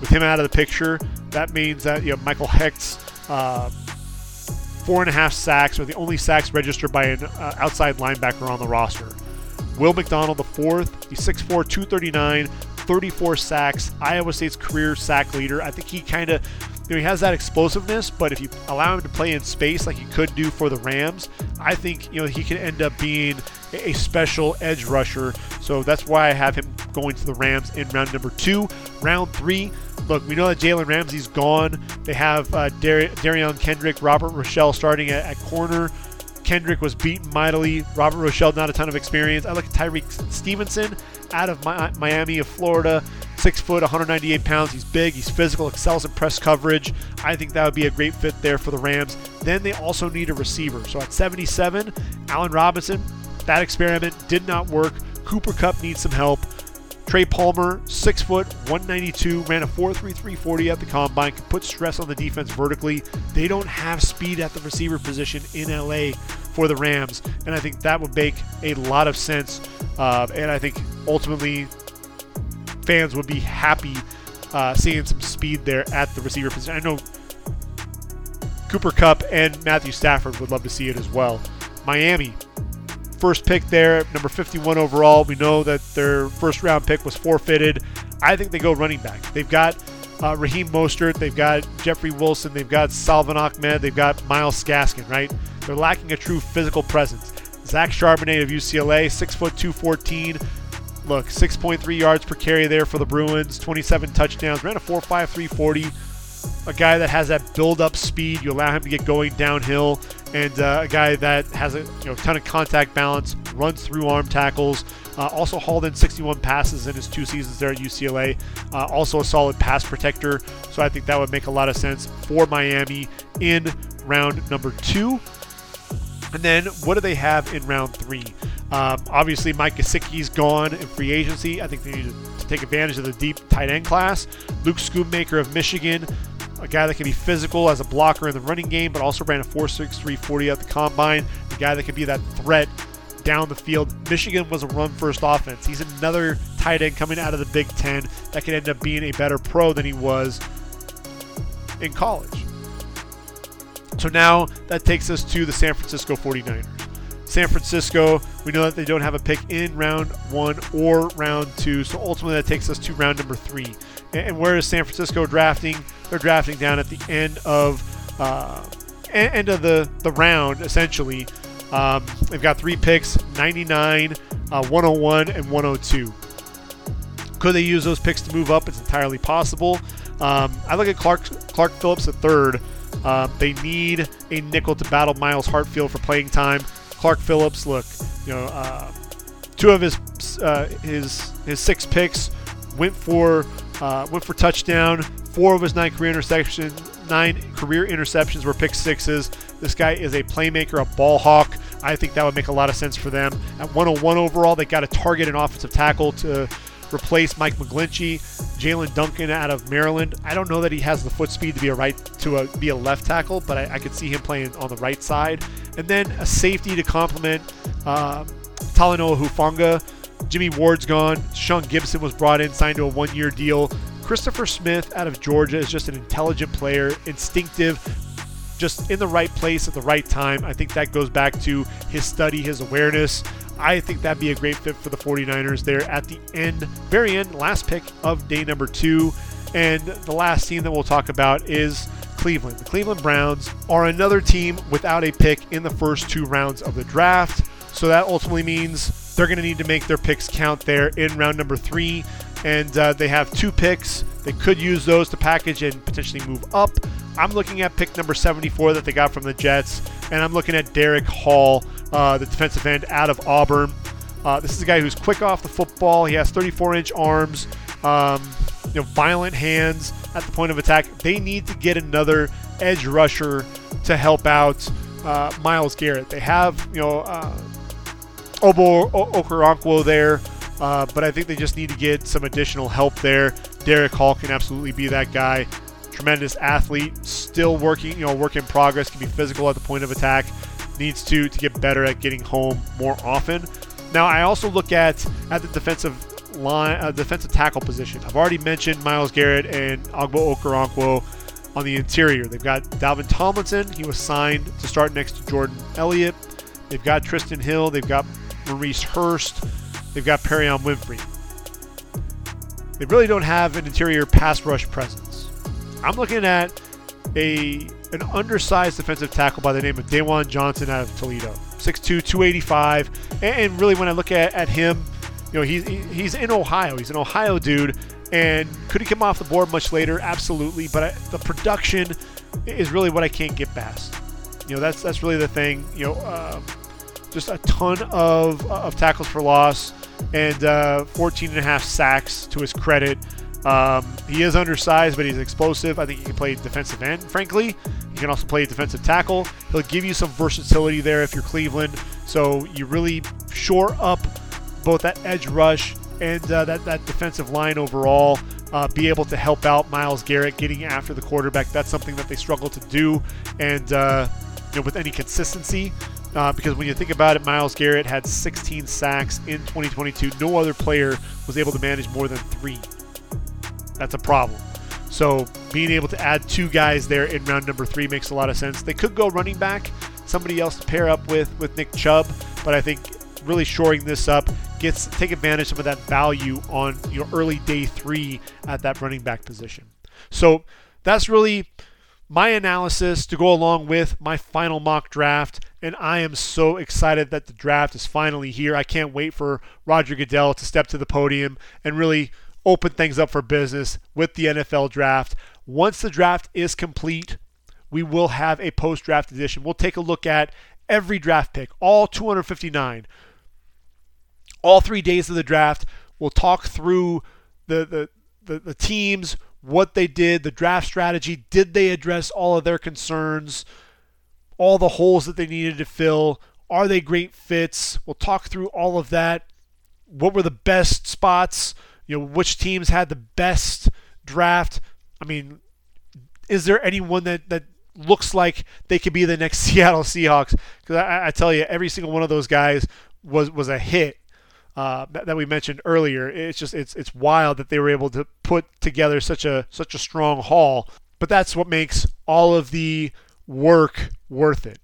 With him out of the picture, that means that you know Michael Hoecht's uh, four and a half sacks are the only sacks registered by an uh, outside linebacker on the roster. Will McDonald, the fourth, he's 6'4, 239, 34 sacks, Iowa State's career sack leader. I think he kind of you know, he has that explosiveness, but if you allow him to play in space like he could do for the Rams, I think you know he could end up being a special edge rusher. So that's why I have him going to the Rams in round number two. Round three, look, we know that Jalen Ramsey's gone. They have uh, Dar- Derion Kendrick, Robert Rochell starting at, at, corner. Kendrick was beaten mightily. Robert Rochell, not a ton of experience. I look at Tyrique Stevenson out of Miami of Florida. Six foot, 198 pounds. He's big. He's physical. Excels in press coverage. I think that would be a great fit there for the Rams. Then they also need a receiver. So at 77, Allen Robinson. That experiment did not work. Cooper Kupp needs some help. Trey Palmer, six foot, 192, ran a 4.3340 at the combine, can put stress on the defense vertically. They don't have speed at the receiver position in LA for the Rams, and I think that would make a lot of sense. Uh, and I think ultimately fans would be happy uh, seeing some speed there at the receiver position. I know Cooper Kupp and Matthew Stafford would love to see it as well. Miami, first pick there, number 51 overall. We know that their first round pick was forfeited. I think they go running back. They've got uh, Raheem Mostert, they've got Jeffrey Wilson, they've got Salvon Ahmed, they've got Myles Gaskin, right? They're lacking a true physical presence. Zach Charbonnet of UCLA, 6 foot 214. Look, 6.3 yards per carry there for the Bruins, 27 touchdowns, ran a 4.53 40 a guy that has that build-up speed. You allow him to get going downhill, and uh, a guy that has a you know ton of contact balance, runs through arm tackles. Uh, also hauled in 61 passes in his two seasons there at UCLA. Uh, also a solid pass protector. So I think that would make a lot of sense for Miami in round number two. And then what do they have in round three? Um, obviously, Mike Gesicki's gone in free agency. I think they need to take advantage of the deep tight end class. Luke Schoonmaker of Michigan, a guy that can be physical as a blocker in the running game, but also ran a 4.63 40 at the combine. A guy that can be that threat down the field. Michigan was a run first offense. He's another tight end coming out of the Big Ten that could end up being a better pro than he was in college. So now that takes us to the San Francisco 49ers. San Francisco, we know that they don't have a pick in round one or round two, so ultimately that takes us to round number three. And where is San Francisco drafting? They're drafting down at the end of uh, end of the the round, essentially. Um, they've got three picks: 99, uh, 101, and 102. Could they use those picks to move up? It's entirely possible. Um, I look at Clark Clark Phillips third. Uh, they need a nickel to battle Myles Hartsfield for playing time. Clark Phillips, look, you know, uh, two of his uh, his his six picks went for uh, went for touchdown. Four of his nine career interceptions, nine career interceptions were pick sixes. This guy is a playmaker, a ball hawk. I think that would make a lot of sense for them. At 101 overall, they got to target an offensive tackle to replace Mike McGlinchey, Jaelyn Duncan out of Maryland. I don't know that he has the foot speed to be a right to a, be a left tackle, but I, I could see him playing on the right side. And then a safety to complement uh, Talanoa Hufanga. Jimmy Ward's gone. Sean Gibson was brought in, signed to a one-year deal. Christopher Smith out of Georgia is just an intelligent player, instinctive, just in the right place at the right time. I think that goes back to his study, his awareness. I think that'd be a great fit for the 49ers there at the end, very end, last pick of day number two. And the last team that we'll talk about is Cleveland. The Cleveland Browns are another team without a pick in the first two rounds of the draft. So that ultimately means they're going to need to make their picks count there in round number three. And uh, they have two picks. They could use those to package and potentially move up. I'm looking at pick number 74 that they got from the Jets, and I'm looking at Derick Hall uh, the defensive end out of Auburn. Uh, this is a guy who's quick off the football. He has 34 inch arms, um, you know, violent hands at the point of attack. They need to get another edge rusher to help out uh, Myles Garrett. They have, you know, uh, Ogbo Okoronkwo there, uh, but I think they just need to get some additional help there. Derick Hall can absolutely be that guy. Tremendous athlete, still working, you know, work in progress, can be physical at the point of attack needs to to get better at getting home more often. Now, I also look at at the defensive line, uh, defensive tackle position. I've already mentioned Myles Garrett and Ogbo Okoronkwo on the interior. They've got Dalvin Tomlinson. He was signed to start next to Jordan Elliott. They've got Trysten Hill. They've got Maurice Hurst. They've got Perrion Winfrey. They really don't have an interior pass rush presence. I'm looking at a an undersized defensive tackle by the name of Dawan Johnson out of Toledo. 6'2", 285. And really, when I look at, at him, you know, he's, he's in Ohio. He's an Ohio dude. And could he come off the board much later? Absolutely. But I, the production is really what I can't get past. You know, that's that's really the thing. You know, uh, just a ton of, of tackles for loss and uh, 14 and a half sacks to his credit. Um, he is undersized, but he's explosive. I think he can play defensive end, frankly. He can also play defensive tackle. He'll give you some versatility there if you're Cleveland. So you really shore up both that edge rush and uh, that, that defensive line overall. Uh, be able to help out Myles Garrett getting after the quarterback. That's something that they struggle to do, and uh, you know, with any consistency. Uh, because when you think about it, Myles Garrett had 16 sacks in 2022. No other player was able to manage more than three. That's a problem. So being able to add two guys there in round number three makes a lot of sense. They could go running back, somebody else to pair up with with Nick Chubb, but I think really shoring this up gets take advantage of some of that value on your early day three at that running back position. So that's really my analysis to go along with my final mock draft. And I am so excited that the draft is finally here. I can't wait for Roger Goodell to step to the podium and really open things up for business with the NFL draft. Once the draft is complete, we will have a post draft edition. We'll take a look at every draft pick, all 259, all three days of the draft. We'll talk through the, the, the, the teams, what they did, the draft strategy. Did they address all of their concerns, all the holes that they needed to fill? Are they great fits? We'll talk through all of that. What were the best spots? You know, which teams had the best draft. I mean, is there anyone that that looks like they could be the next [LAUGHS] Seattle Seahawks? Because I, I tell you, every single one of those guys was was a hit uh, that we mentioned earlier. It's just it's it's wild that they were able to put together such a such a strong haul. But that's what makes all of the work worth it.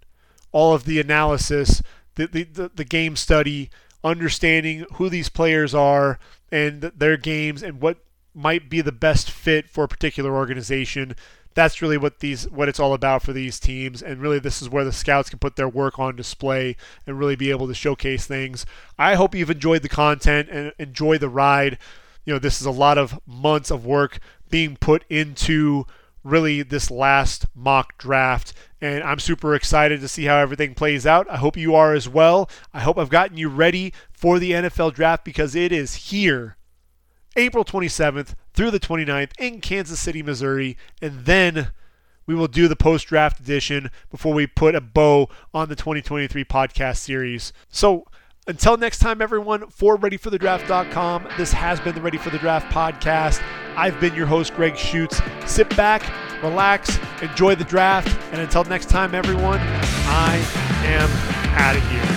All of the analysis, the the, the, the game study, understanding who these players are and their games and what might be the best fit for a particular organization that's really what these what it's all about for these teams. And really this is where the scouts can put their work on display and really be able to showcase things. I hope you've enjoyed the content and enjoy the ride. You know this is a lot of months of work being put into really this last mock draft and i'm super excited to see how everything plays out i hope you are as well i hope i've gotten you ready for the nfl draft because it is here April 27th through the 29th in Kansas City, Missouri, and then we will do the post draft edition before we put a bow on the 2023 podcast series. So, until next time, everyone, for ReadyForTheDraft.com, this has been the Ready for the Draft podcast. I've been your host, Gregg Schutze. Sit back, relax, enjoy the draft, and until next time, everyone, I am out of here.